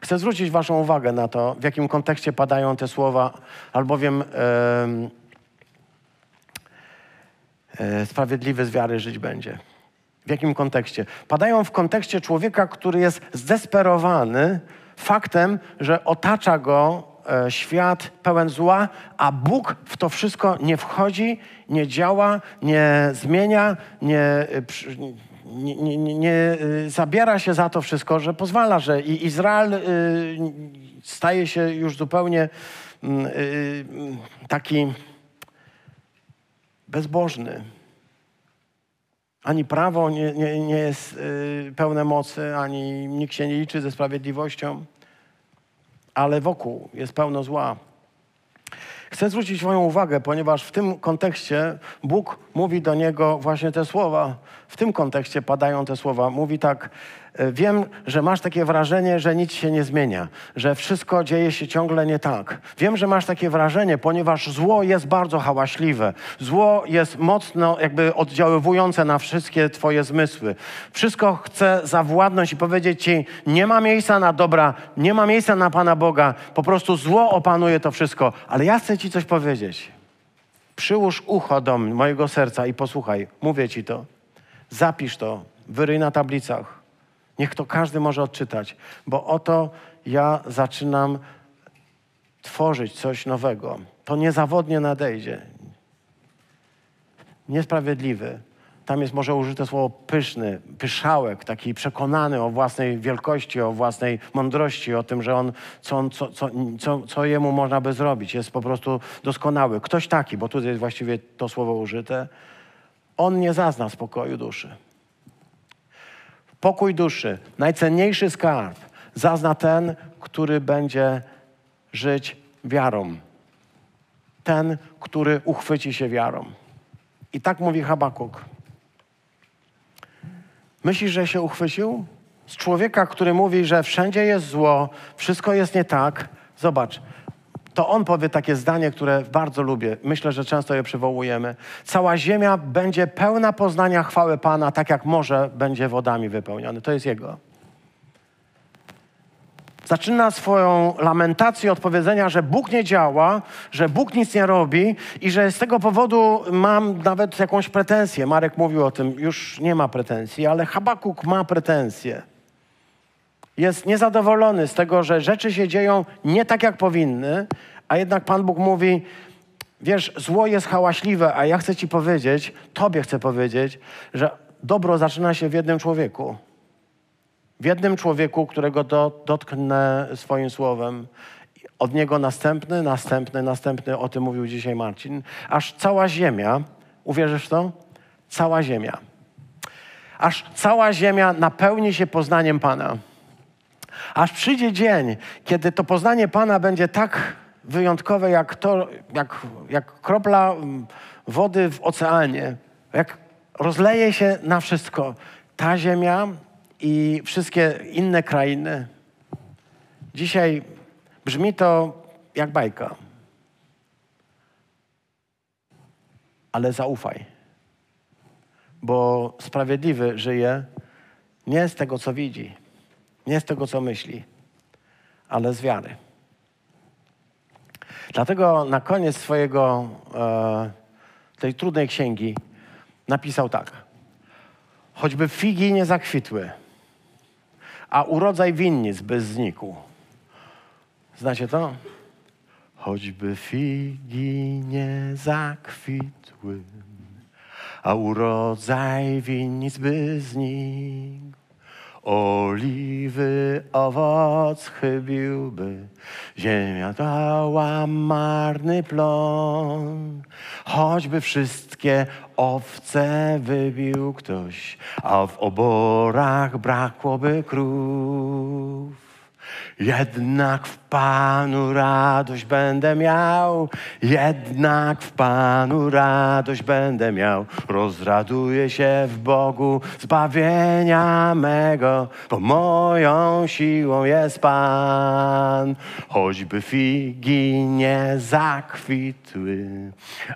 Chcę zwrócić Waszą uwagę na to, w jakim kontekście padają te słowa, albowiem. E, sprawiedliwy z wiary żyć będzie. W jakim kontekście? Padają w kontekście człowieka, który jest zdesperowany faktem, że otacza go świat pełen zła, a Bóg w to wszystko nie wchodzi, nie działa, nie zmienia, nie, e, nie, nie, nie zabiera się za to wszystko, że pozwala, że i Izrael staje się już zupełnie mm, taki bezbożny. Ani prawo nie, nie, nie jest y, pełne mocy, ani nikt się nie liczy ze sprawiedliwością, ale wokół jest pełno zła. Chcę zwrócić moją uwagę, ponieważ w tym kontekście Bóg mówi do niego właśnie te słowa. W tym kontekście padają te słowa. Mówi tak: wiem, że masz takie wrażenie, że nic się nie zmienia, że wszystko dzieje się ciągle nie tak. Wiem, że masz takie wrażenie, ponieważ zło jest bardzo hałaśliwe. Zło jest mocno jakby oddziaływujące na wszystkie twoje zmysły. Wszystko chce zawładnąć i powiedzieć ci, nie ma miejsca na dobra, nie ma miejsca na Pana Boga. Po prostu zło opanuje to wszystko. Ale ja chcę ci coś powiedzieć. Przyłóż ucho do mojego serca i posłuchaj. Mówię ci to. Zapisz to. Wyryj na tablicach. Niech to każdy może odczytać, bo oto ja zaczynam tworzyć coś nowego. To niezawodnie nadejdzie. Niesprawiedliwy. Tam jest może użyte słowo pyszny, pyszałek, taki przekonany o własnej wielkości, o własnej mądrości, o tym, że on, co, on, co, co, co, co jemu można by zrobić. Jest po prostu doskonały. Ktoś taki, bo tutaj jest właściwie to słowo użyte, on nie zazna spokoju duszy. Pokój duszy, najcenniejszy skarb, zazna ten, który będzie żyć wiarą. Ten, który uchwyci się wiarą. I tak mówi Habakuk. Myślisz, że się uchwycił? Z człowieka, który mówi, że wszędzie jest zło, wszystko jest nie tak. Zobacz, to on powie takie zdanie, które bardzo lubię. Myślę, że często je przywołujemy. Cała ziemia będzie pełna poznania chwały Pana, tak jak morze będzie wodami wypełnione. To jest jego. Zaczyna swoją lamentację od powiedzenia, że Bóg nie działa, że Bóg nic nie robi i że z tego powodu mam nawet jakąś pretensję. Marek mówił o tym, już nie ma pretensji, ale Habakuk ma pretensje jest niezadowolony z tego, że rzeczy się dzieją nie tak, jak powinny, a jednak Pan Bóg mówi, wiesz, zło jest hałaśliwe, a ja chcę ci powiedzieć, tobie chcę powiedzieć, że dobro zaczyna się w jednym człowieku. W jednym człowieku, którego do, dotknę swoim słowem. Od niego następny, następny, następny, o tym mówił dzisiaj Marcin, aż cała ziemia, uwierzysz w to? Cała ziemia. Aż cała ziemia napełni się poznaniem Pana. Aż przyjdzie dzień, kiedy to poznanie Pana będzie tak wyjątkowe, jak, to, jak, jak kropla mm, wody w oceanie, jak rozleje się na wszystko. Ta ziemia i wszystkie inne krainy. Dzisiaj brzmi to jak bajka. Ale zaufaj, bo sprawiedliwy żyje nie z tego, co widzi nie z tego, co myśli, ale z wiary. Dlatego na koniec swojego, e, tej trudnej księgi napisał tak. Choćby figi nie zakwitły, a urodzaj winnic bez zniku. Znacie to? choćby figi nie zakwitły, a urodzaj winnic by znikł. Oliwy owoc chybiłby, ziemia dała marny plon. Choćby wszystkie owce wybił ktoś, a w oborach brakłoby krów. Jednak w Panu radość będę miał, jednak w Panu radość będę miał. Rozraduję się w Bogu zbawienia mego, bo moją siłą jest Pan. Choćby figi nie zakwitły,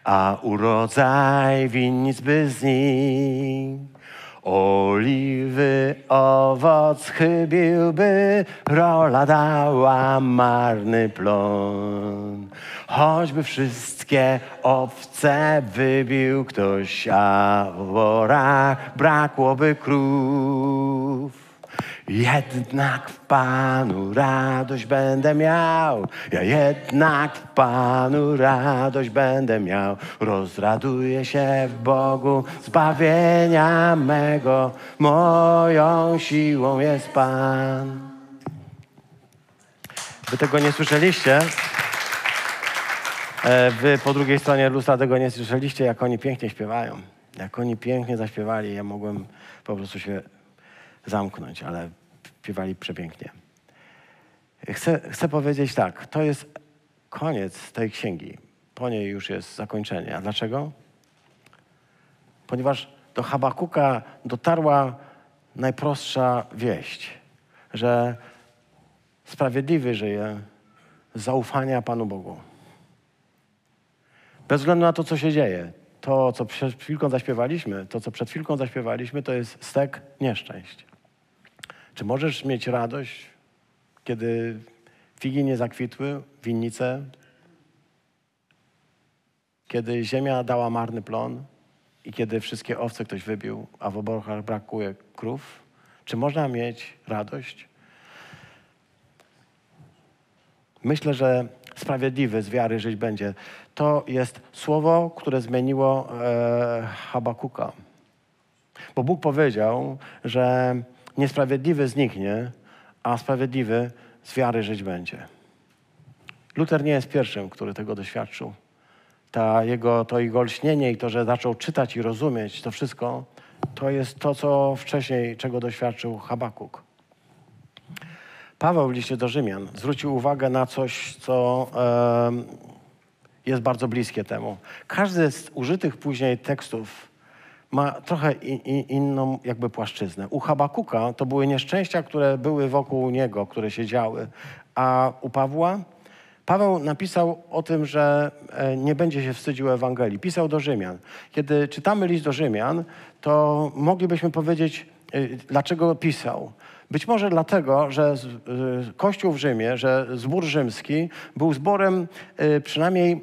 a urodzaj winnic by znikł. Oliwy owoc chybiłby, rola dała marny plon. Choćby wszystkie owce wybił ktoś, a w brakłoby krów. Jednak w Panu radość będę miał, ja jednak w Panu radość będę miał. Rozraduję się w Bogu zbawienia mego, moją siłą jest Pan. Wy tego nie słyszeliście? E, wy po drugiej stronie lustra tego nie słyszeliście, jak oni pięknie śpiewają. Jak oni pięknie zaśpiewali, ja mogłem po prostu się zamknąć, ale śpiewali przepięknie. Chcę, chcę powiedzieć tak, to jest koniec tej księgi. Po niej już jest zakończenie. A dlaczego? Ponieważ do Habakuka dotarła najprostsza wieść, że sprawiedliwy żyje zaufania Panu Bogu. Bez względu na to, co się dzieje. To, co przed chwilką zaśpiewaliśmy, to, co przed chwilką zaśpiewaliśmy, to jest stek nieszczęść. Czy możesz mieć radość, kiedy figi nie zakwitły, winnice, kiedy ziemia dała marny plon i kiedy wszystkie owce ktoś wybił, a w oborach brakuje krów? Czy można mieć radość? Myślę, że sprawiedliwy z wiary żyć będzie. To jest słowo, które zmieniło e, Habakuka. Bo Bóg powiedział, że niesprawiedliwy zniknie, a sprawiedliwy z wiary żyć będzie. Luther nie jest pierwszym, który tego doświadczył. Ta jego, to jego lśnienie i to, że zaczął czytać i rozumieć to wszystko, to jest to, co wcześniej, czego doświadczył Habakuk. Paweł w liście do Rzymian zwrócił uwagę na coś, co e, jest bardzo bliskie temu. Każdy z użytych później tekstów ma trochę inną jakby płaszczyznę. U Habakuka to były nieszczęścia, które były wokół niego, które się działy. A u Pawła? Paweł napisał o tym, że e, nie będzie się wstydził Ewangelii. Pisał do Rzymian. Kiedy czytamy list do Rzymian, to moglibyśmy powiedzieć, e, dlaczego pisał. Być może dlatego, że e, Kościół w Rzymie, że zbór rzymski był zborem przynajmniej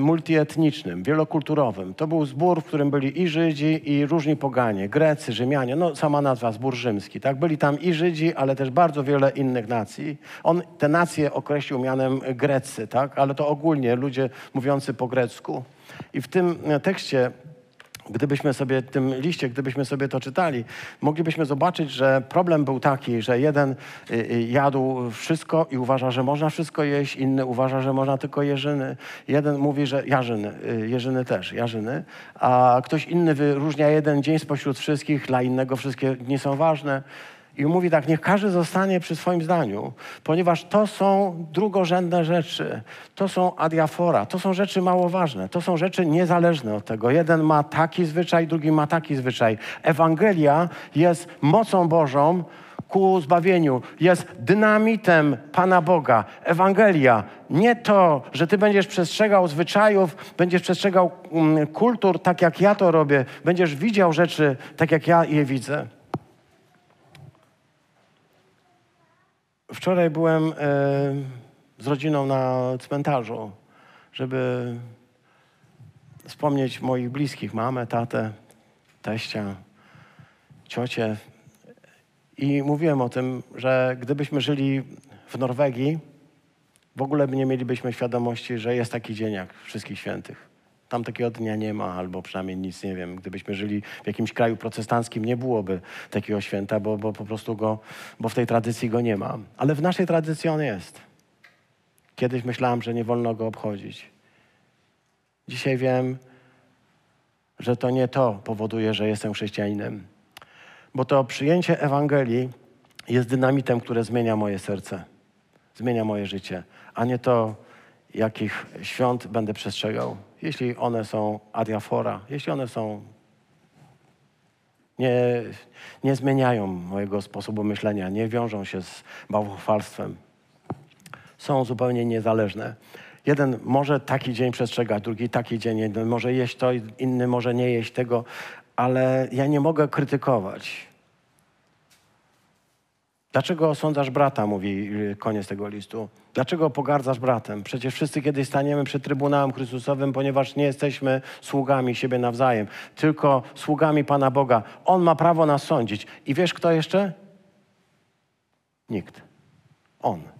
multietnicznym, wielokulturowym. To był zbór, w którym byli i Żydzi, i różni poganie, Grecy, Rzymianie, no sama nazwa, zbór rzymski, tak? Byli tam i Żydzi, ale też bardzo wiele innych nacji. On te nacje określił mianem Grecy, tak? Ale to ogólnie ludzie mówiący po grecku. I w tym tekście Gdybyśmy sobie tym liście, gdybyśmy sobie to czytali, moglibyśmy zobaczyć, że problem był taki, że jeden y, y, jadł wszystko i uważa, że można wszystko jeść, inny uważa, że można tylko jeżyny. Jeden mówi, że jarzyny, y, jeżyny też, jarzyny, a ktoś inny wyróżnia jeden dzień spośród wszystkich, dla innego wszystkie dni są ważne. I mówi tak, niech każdy zostanie przy swoim zdaniu, ponieważ to są drugorzędne rzeczy, to są adiafora, to są rzeczy mało ważne, to są rzeczy niezależne od tego. Jeden ma taki zwyczaj, drugi ma taki zwyczaj. Ewangelia jest mocą Bożą ku zbawieniu, jest dynamitem Pana Boga. Ewangelia, nie to, że ty będziesz przestrzegał zwyczajów, będziesz przestrzegał mm, kultur tak jak ja to robię, będziesz widział rzeczy tak jak ja je widzę. Wczoraj byłem e, z rodziną na cmentarzu, żeby wspomnieć moich bliskich, mamę, tatę, teścia, ciocię. I mówiłem o tym, że gdybyśmy żyli w Norwegii, w ogóle nie mielibyśmy świadomości, że jest taki dzień jak Wszystkich Świętych. Tam takiego dnia nie ma, albo przynajmniej nic nie wiem. Gdybyśmy żyli w jakimś kraju protestanckim, nie byłoby takiego święta, bo, bo po prostu go, bo w tej tradycji go nie ma. Ale w naszej tradycji on jest. Kiedyś myślałem, że nie wolno go obchodzić. Dzisiaj wiem, że to nie to powoduje, że jestem chrześcijaninem. Bo to przyjęcie Ewangelii jest dynamitem, które zmienia moje serce, zmienia moje życie, a nie to, jakich świąt będę przestrzegał. Jeśli one są adiafora, jeśli one są nie, nie zmieniają mojego sposobu myślenia, nie wiążą się z bałwochwalstwem. Są zupełnie niezależne. Jeden może taki dzień przestrzegać, drugi taki dzień, jeden może jeść to, inny może nie jeść tego, ale ja nie mogę krytykować. Dlaczego osądzasz brata, mówi y, koniec tego listu. Dlaczego pogardzasz bratem? Przecież wszyscy kiedyś staniemy przed Trybunałem Chrystusowym, ponieważ nie jesteśmy sługami siebie nawzajem, tylko sługami Pana Boga. On ma prawo nas sądzić. I wiesz kto jeszcze? Nikt. On.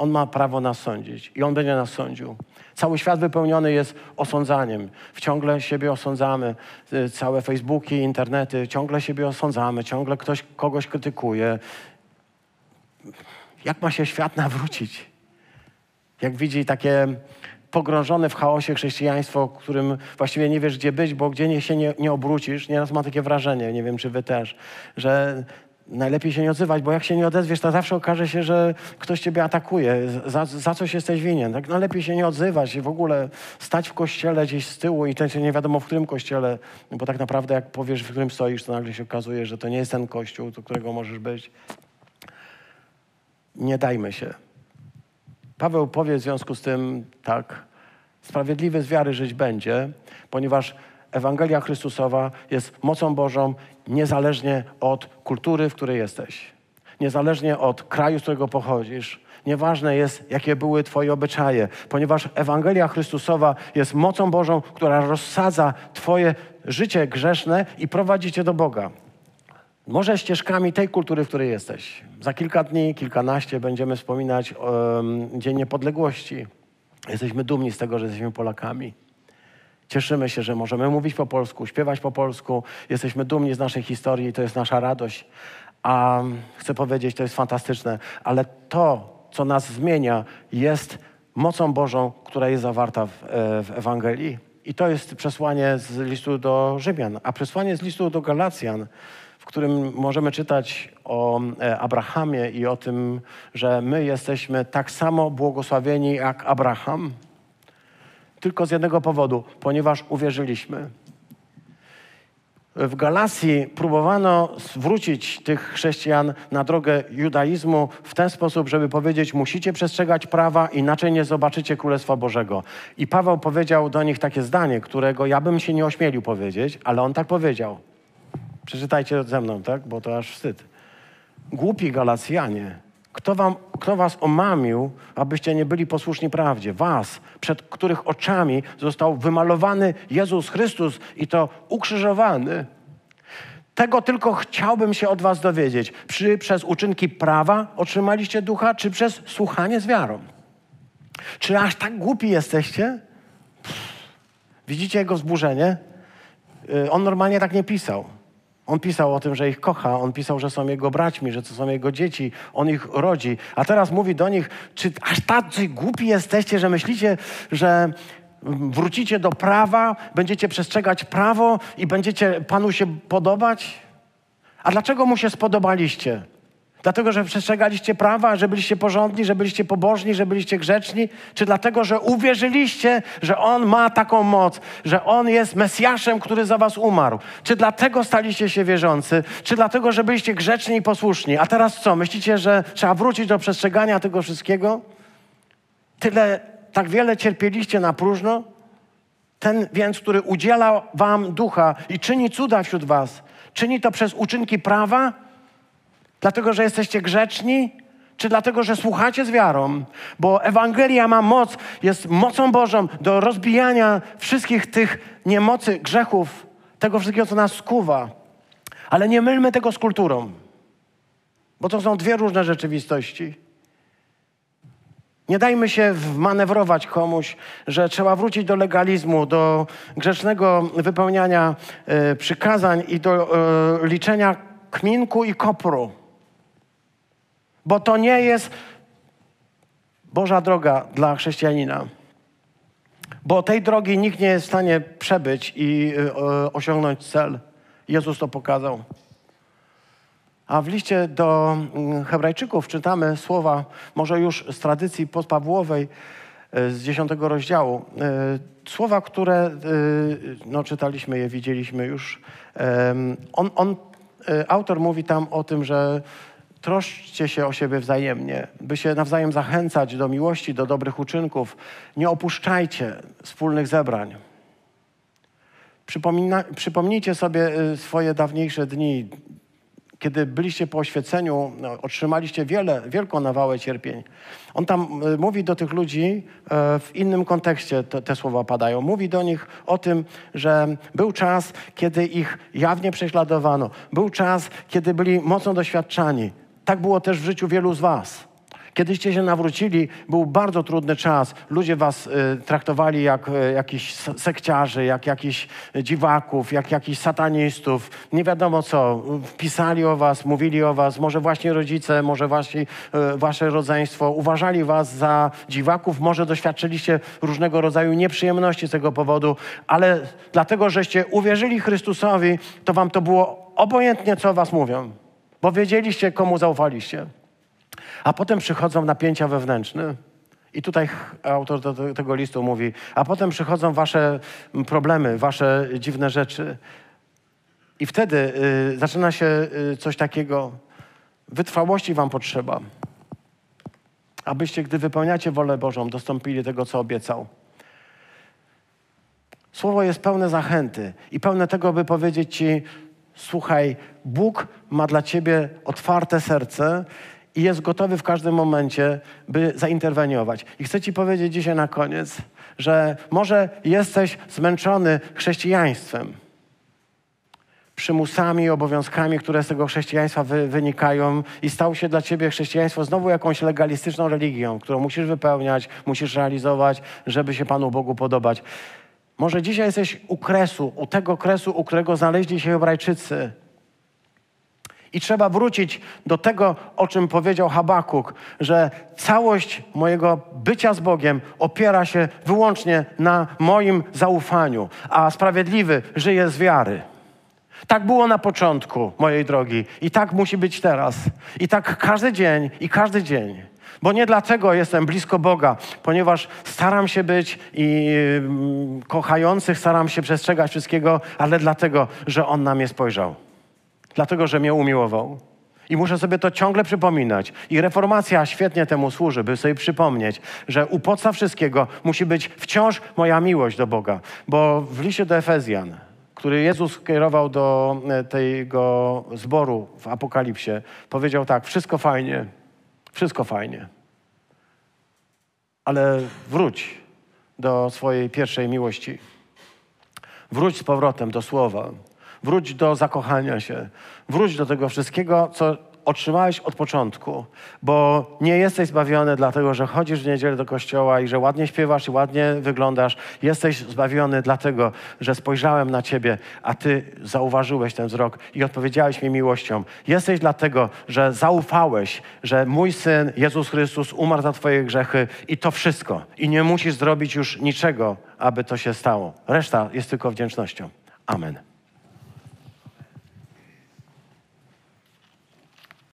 On ma prawo nas sądzić i On będzie nas sądził. Cały świat wypełniony jest osądzaniem. Ciągle siebie osądzamy. Y, całe Facebooki, internety, ciągle siebie osądzamy, ciągle ktoś kogoś krytykuje. Jak ma się świat nawrócić? Jak widzi takie pogrążone w chaosie chrześcijaństwo, którym właściwie nie wiesz, gdzie być, bo gdzie się nie, nie obrócisz. Nieraz mam takie wrażenie, nie wiem, czy wy też, że najlepiej się nie odzywać, bo jak się nie odezwiesz, to zawsze okaże się, że ktoś ciebie atakuje, za, za coś jesteś winien. Tak najlepiej się nie odzywać i w ogóle stać w kościele gdzieś z tyłu i też nie wiadomo w którym kościele, bo tak naprawdę jak powiesz, w którym stoisz, to nagle się okazuje, że to nie jest ten kościół, do którego możesz być. Nie dajmy się. Paweł powie w związku z tym tak, sprawiedliwy z wiary żyć będzie, ponieważ Ewangelia Chrystusowa jest mocą Bożą niezależnie od kultury, w której jesteś. Niezależnie od kraju, z którego pochodzisz. Nieważne jest, jakie były Twoje obyczaje, ponieważ Ewangelia Chrystusowa jest mocą Bożą, która rozsadza Twoje życie grzeszne i prowadzi Cię do Boga. Może ścieżkami tej kultury, w której jesteś. Za kilka dni, kilkanaście będziemy wspominać um, Dzień Niepodległości. Jesteśmy dumni z tego, że jesteśmy Polakami. Cieszymy się, że możemy mówić po polsku, śpiewać po polsku. Jesteśmy dumni z naszej historii to jest nasza radość. A chcę powiedzieć, to jest fantastyczne, ale to, co nas zmienia, jest mocą Bożą, która jest zawarta w, e, w Ewangelii. I to jest przesłanie z listu do Rzymian. A przesłanie z listu do Galacjan, w którym możemy czytać o e, Abrahamie i o tym, że my jesteśmy tak samo błogosławieni jak Abraham tylko z jednego powodu, ponieważ uwierzyliśmy. W Galacji próbowano zwrócić tych chrześcijan na drogę judaizmu w ten sposób, żeby powiedzieć: Musicie przestrzegać prawa, inaczej nie zobaczycie Królestwa Bożego. I Paweł powiedział do nich takie zdanie, którego ja bym się nie ośmielił powiedzieć, ale on tak powiedział. Przeczytajcie ze mną, tak? Bo to aż wstyd. Głupi Galacjanie, kto, wam, kto was omamił, abyście nie byli posłuszni prawdzie? Was, przed których oczami został wymalowany Jezus Chrystus i to ukrzyżowany. Tego tylko chciałbym się od was dowiedzieć. Czy przez uczynki prawa otrzymaliście ducha, czy przez słuchanie z wiarą? Czy aż tak głupi jesteście? Widzicie jego wzburzenie? Y, on normalnie tak nie pisał. On pisał o tym, że ich kocha, on pisał, że są jego braćmi, że to są jego dzieci, on ich rodzi. A teraz mówi do nich, czy aż tacy głupi jesteście, że myślicie, że wrócicie do prawa, będziecie przestrzegać prawo i będziecie Panu się podobać? A dlaczego mu się spodobaliście? Dlatego, że przestrzegaliście prawa, że byliście porządni, że byliście pobożni, że byliście grzeczni? Czy dlatego, że uwierzyliście, że On ma taką moc, że On jest Mesjaszem, który za was umarł? Czy dlatego staliście się wierzący? Czy dlatego, że byliście grzeczni i posłuszni? A teraz co? Myślicie, że trzeba wrócić do przestrzegania tego wszystkiego? Tyle, tak wiele cierpieliście na próżno? Ten więc, który udziela wam ducha i czyni cuda wśród was, czyni to przez uczynki prawa, Dlatego, że jesteście grzeczni? Czy dlatego, że słuchacie z wiarą? Bo Ewangelia ma moc, jest mocą Bożą do rozbijania wszystkich tych niemocy, grzechów, tego wszystkiego, co nas skuwa. Ale nie mylmy tego z kulturą, bo to są dwie różne rzeczywistości. Nie dajmy się wmanewrować komuś, że trzeba wrócić do legalizmu, do grzecznego wypełniania y, przykazań i do y, liczenia kminku i kopru. Bo to nie jest Boża droga dla chrześcijanina. Bo tej drogi nikt nie jest w stanie przebyć i y, osiągnąć cel. Jezus to pokazał. A w liście do mm, Hebrajczyków czytamy słowa, może już z tradycji postpawłowej, y, z dziesiątego rozdziału. Y, słowa, które no, czytaliśmy je, widzieliśmy już. On, on, autor mówi tam o tym, że Troszczcie się o siebie wzajemnie, by się nawzajem zachęcać do miłości, do dobrych uczynków. Nie opuszczajcie wspólnych zebrań. Przypomina, przypomnijcie sobie y, swoje dawniejsze dni, kiedy byliście po oświeceniu, no, otrzymaliście wiele, wielką nawałę cierpień. On tam y, mówi do tych ludzi y, w innym kontekście, te, te słowa padają. Mówi do nich o tym, że był czas, kiedy ich jawnie prześladowano. Był czas, kiedy byli mocno doświadczani. Tak było też w życiu wielu z Was. Kiedyście się nawrócili, był bardzo trudny czas. Ludzie was y, traktowali jak y, jakichś sekciarzy, jak jakichś dziwaków, jak jakichś satanistów. Nie wiadomo co. Pisali o was, mówili o was. Może właśnie rodzice, może właśnie y, wasze rodzeństwo uważali was za dziwaków. Może doświadczyliście różnego rodzaju nieprzyjemności z tego powodu, ale dlatego, żeście uwierzyli Chrystusowi, to wam to było obojętnie, co was mówią bo wiedzieliście, komu zaufaliście. A potem przychodzą napięcia wewnętrzne. I tutaj autor tego listu mówi, a potem przychodzą wasze problemy, wasze dziwne rzeczy. I wtedy y, zaczyna się y, coś takiego. Wytrwałości wam potrzeba, abyście, gdy wypełniacie wolę Bożą, dostąpili tego, co obiecał. Słowo jest pełne zachęty i pełne tego, by powiedzieć ci, Słuchaj, Bóg ma dla ciebie otwarte serce i jest gotowy w każdym momencie, by zainterweniować. I chcę ci powiedzieć dzisiaj na koniec, że może jesteś zmęczony chrześcijaństwem, przymusami, obowiązkami, które z tego chrześcijaństwa wy, wynikają i stało się dla ciebie chrześcijaństwo znowu jakąś legalistyczną religią, którą musisz wypełniać, musisz realizować, żeby się Panu Bogu podobać. Może dzisiaj jesteś u kresu, u tego kresu, u którego znaleźli się Hebrajczycy. I trzeba wrócić do tego, o czym powiedział Habakuk, że całość mojego bycia z Bogiem opiera się wyłącznie na moim zaufaniu, a sprawiedliwy żyje z wiary. Tak było na początku mojej drogi i tak musi być teraz. I tak każdy dzień i każdy dzień. Bo nie dlatego jestem blisko Boga, ponieważ staram się być i mm, kochających, staram się przestrzegać wszystkiego, ale dlatego, że On na mnie spojrzał. Dlatego, że mnie umiłował. I muszę sobie to ciągle przypominać. I reformacja świetnie temu służy, by sobie przypomnieć, że u podstaw wszystkiego musi być wciąż moja miłość do Boga. Bo w liście do Efezjan, który Jezus kierował do e, tego zboru w Apokalipsie, powiedział tak: Wszystko fajnie, wszystko fajnie. Ale wróć do swojej pierwszej miłości. Wróć z powrotem do słowa. Wróć do zakochania się. Wróć do tego wszystkiego, co otrzymałeś od początku, bo nie jesteś zbawiony dlatego, że chodzisz w niedzielę do kościoła i że ładnie śpiewasz i ładnie wyglądasz. Jesteś zbawiony dlatego, że spojrzałem na ciebie, a ty zauważyłeś ten wzrok i odpowiedziałeś mi miłością. Jesteś dlatego, że zaufałeś, że mój syn Jezus Chrystus umarł za twoje grzechy i to wszystko. I nie musisz zrobić już niczego, aby to się stało. Reszta jest tylko wdzięcznością. Amen.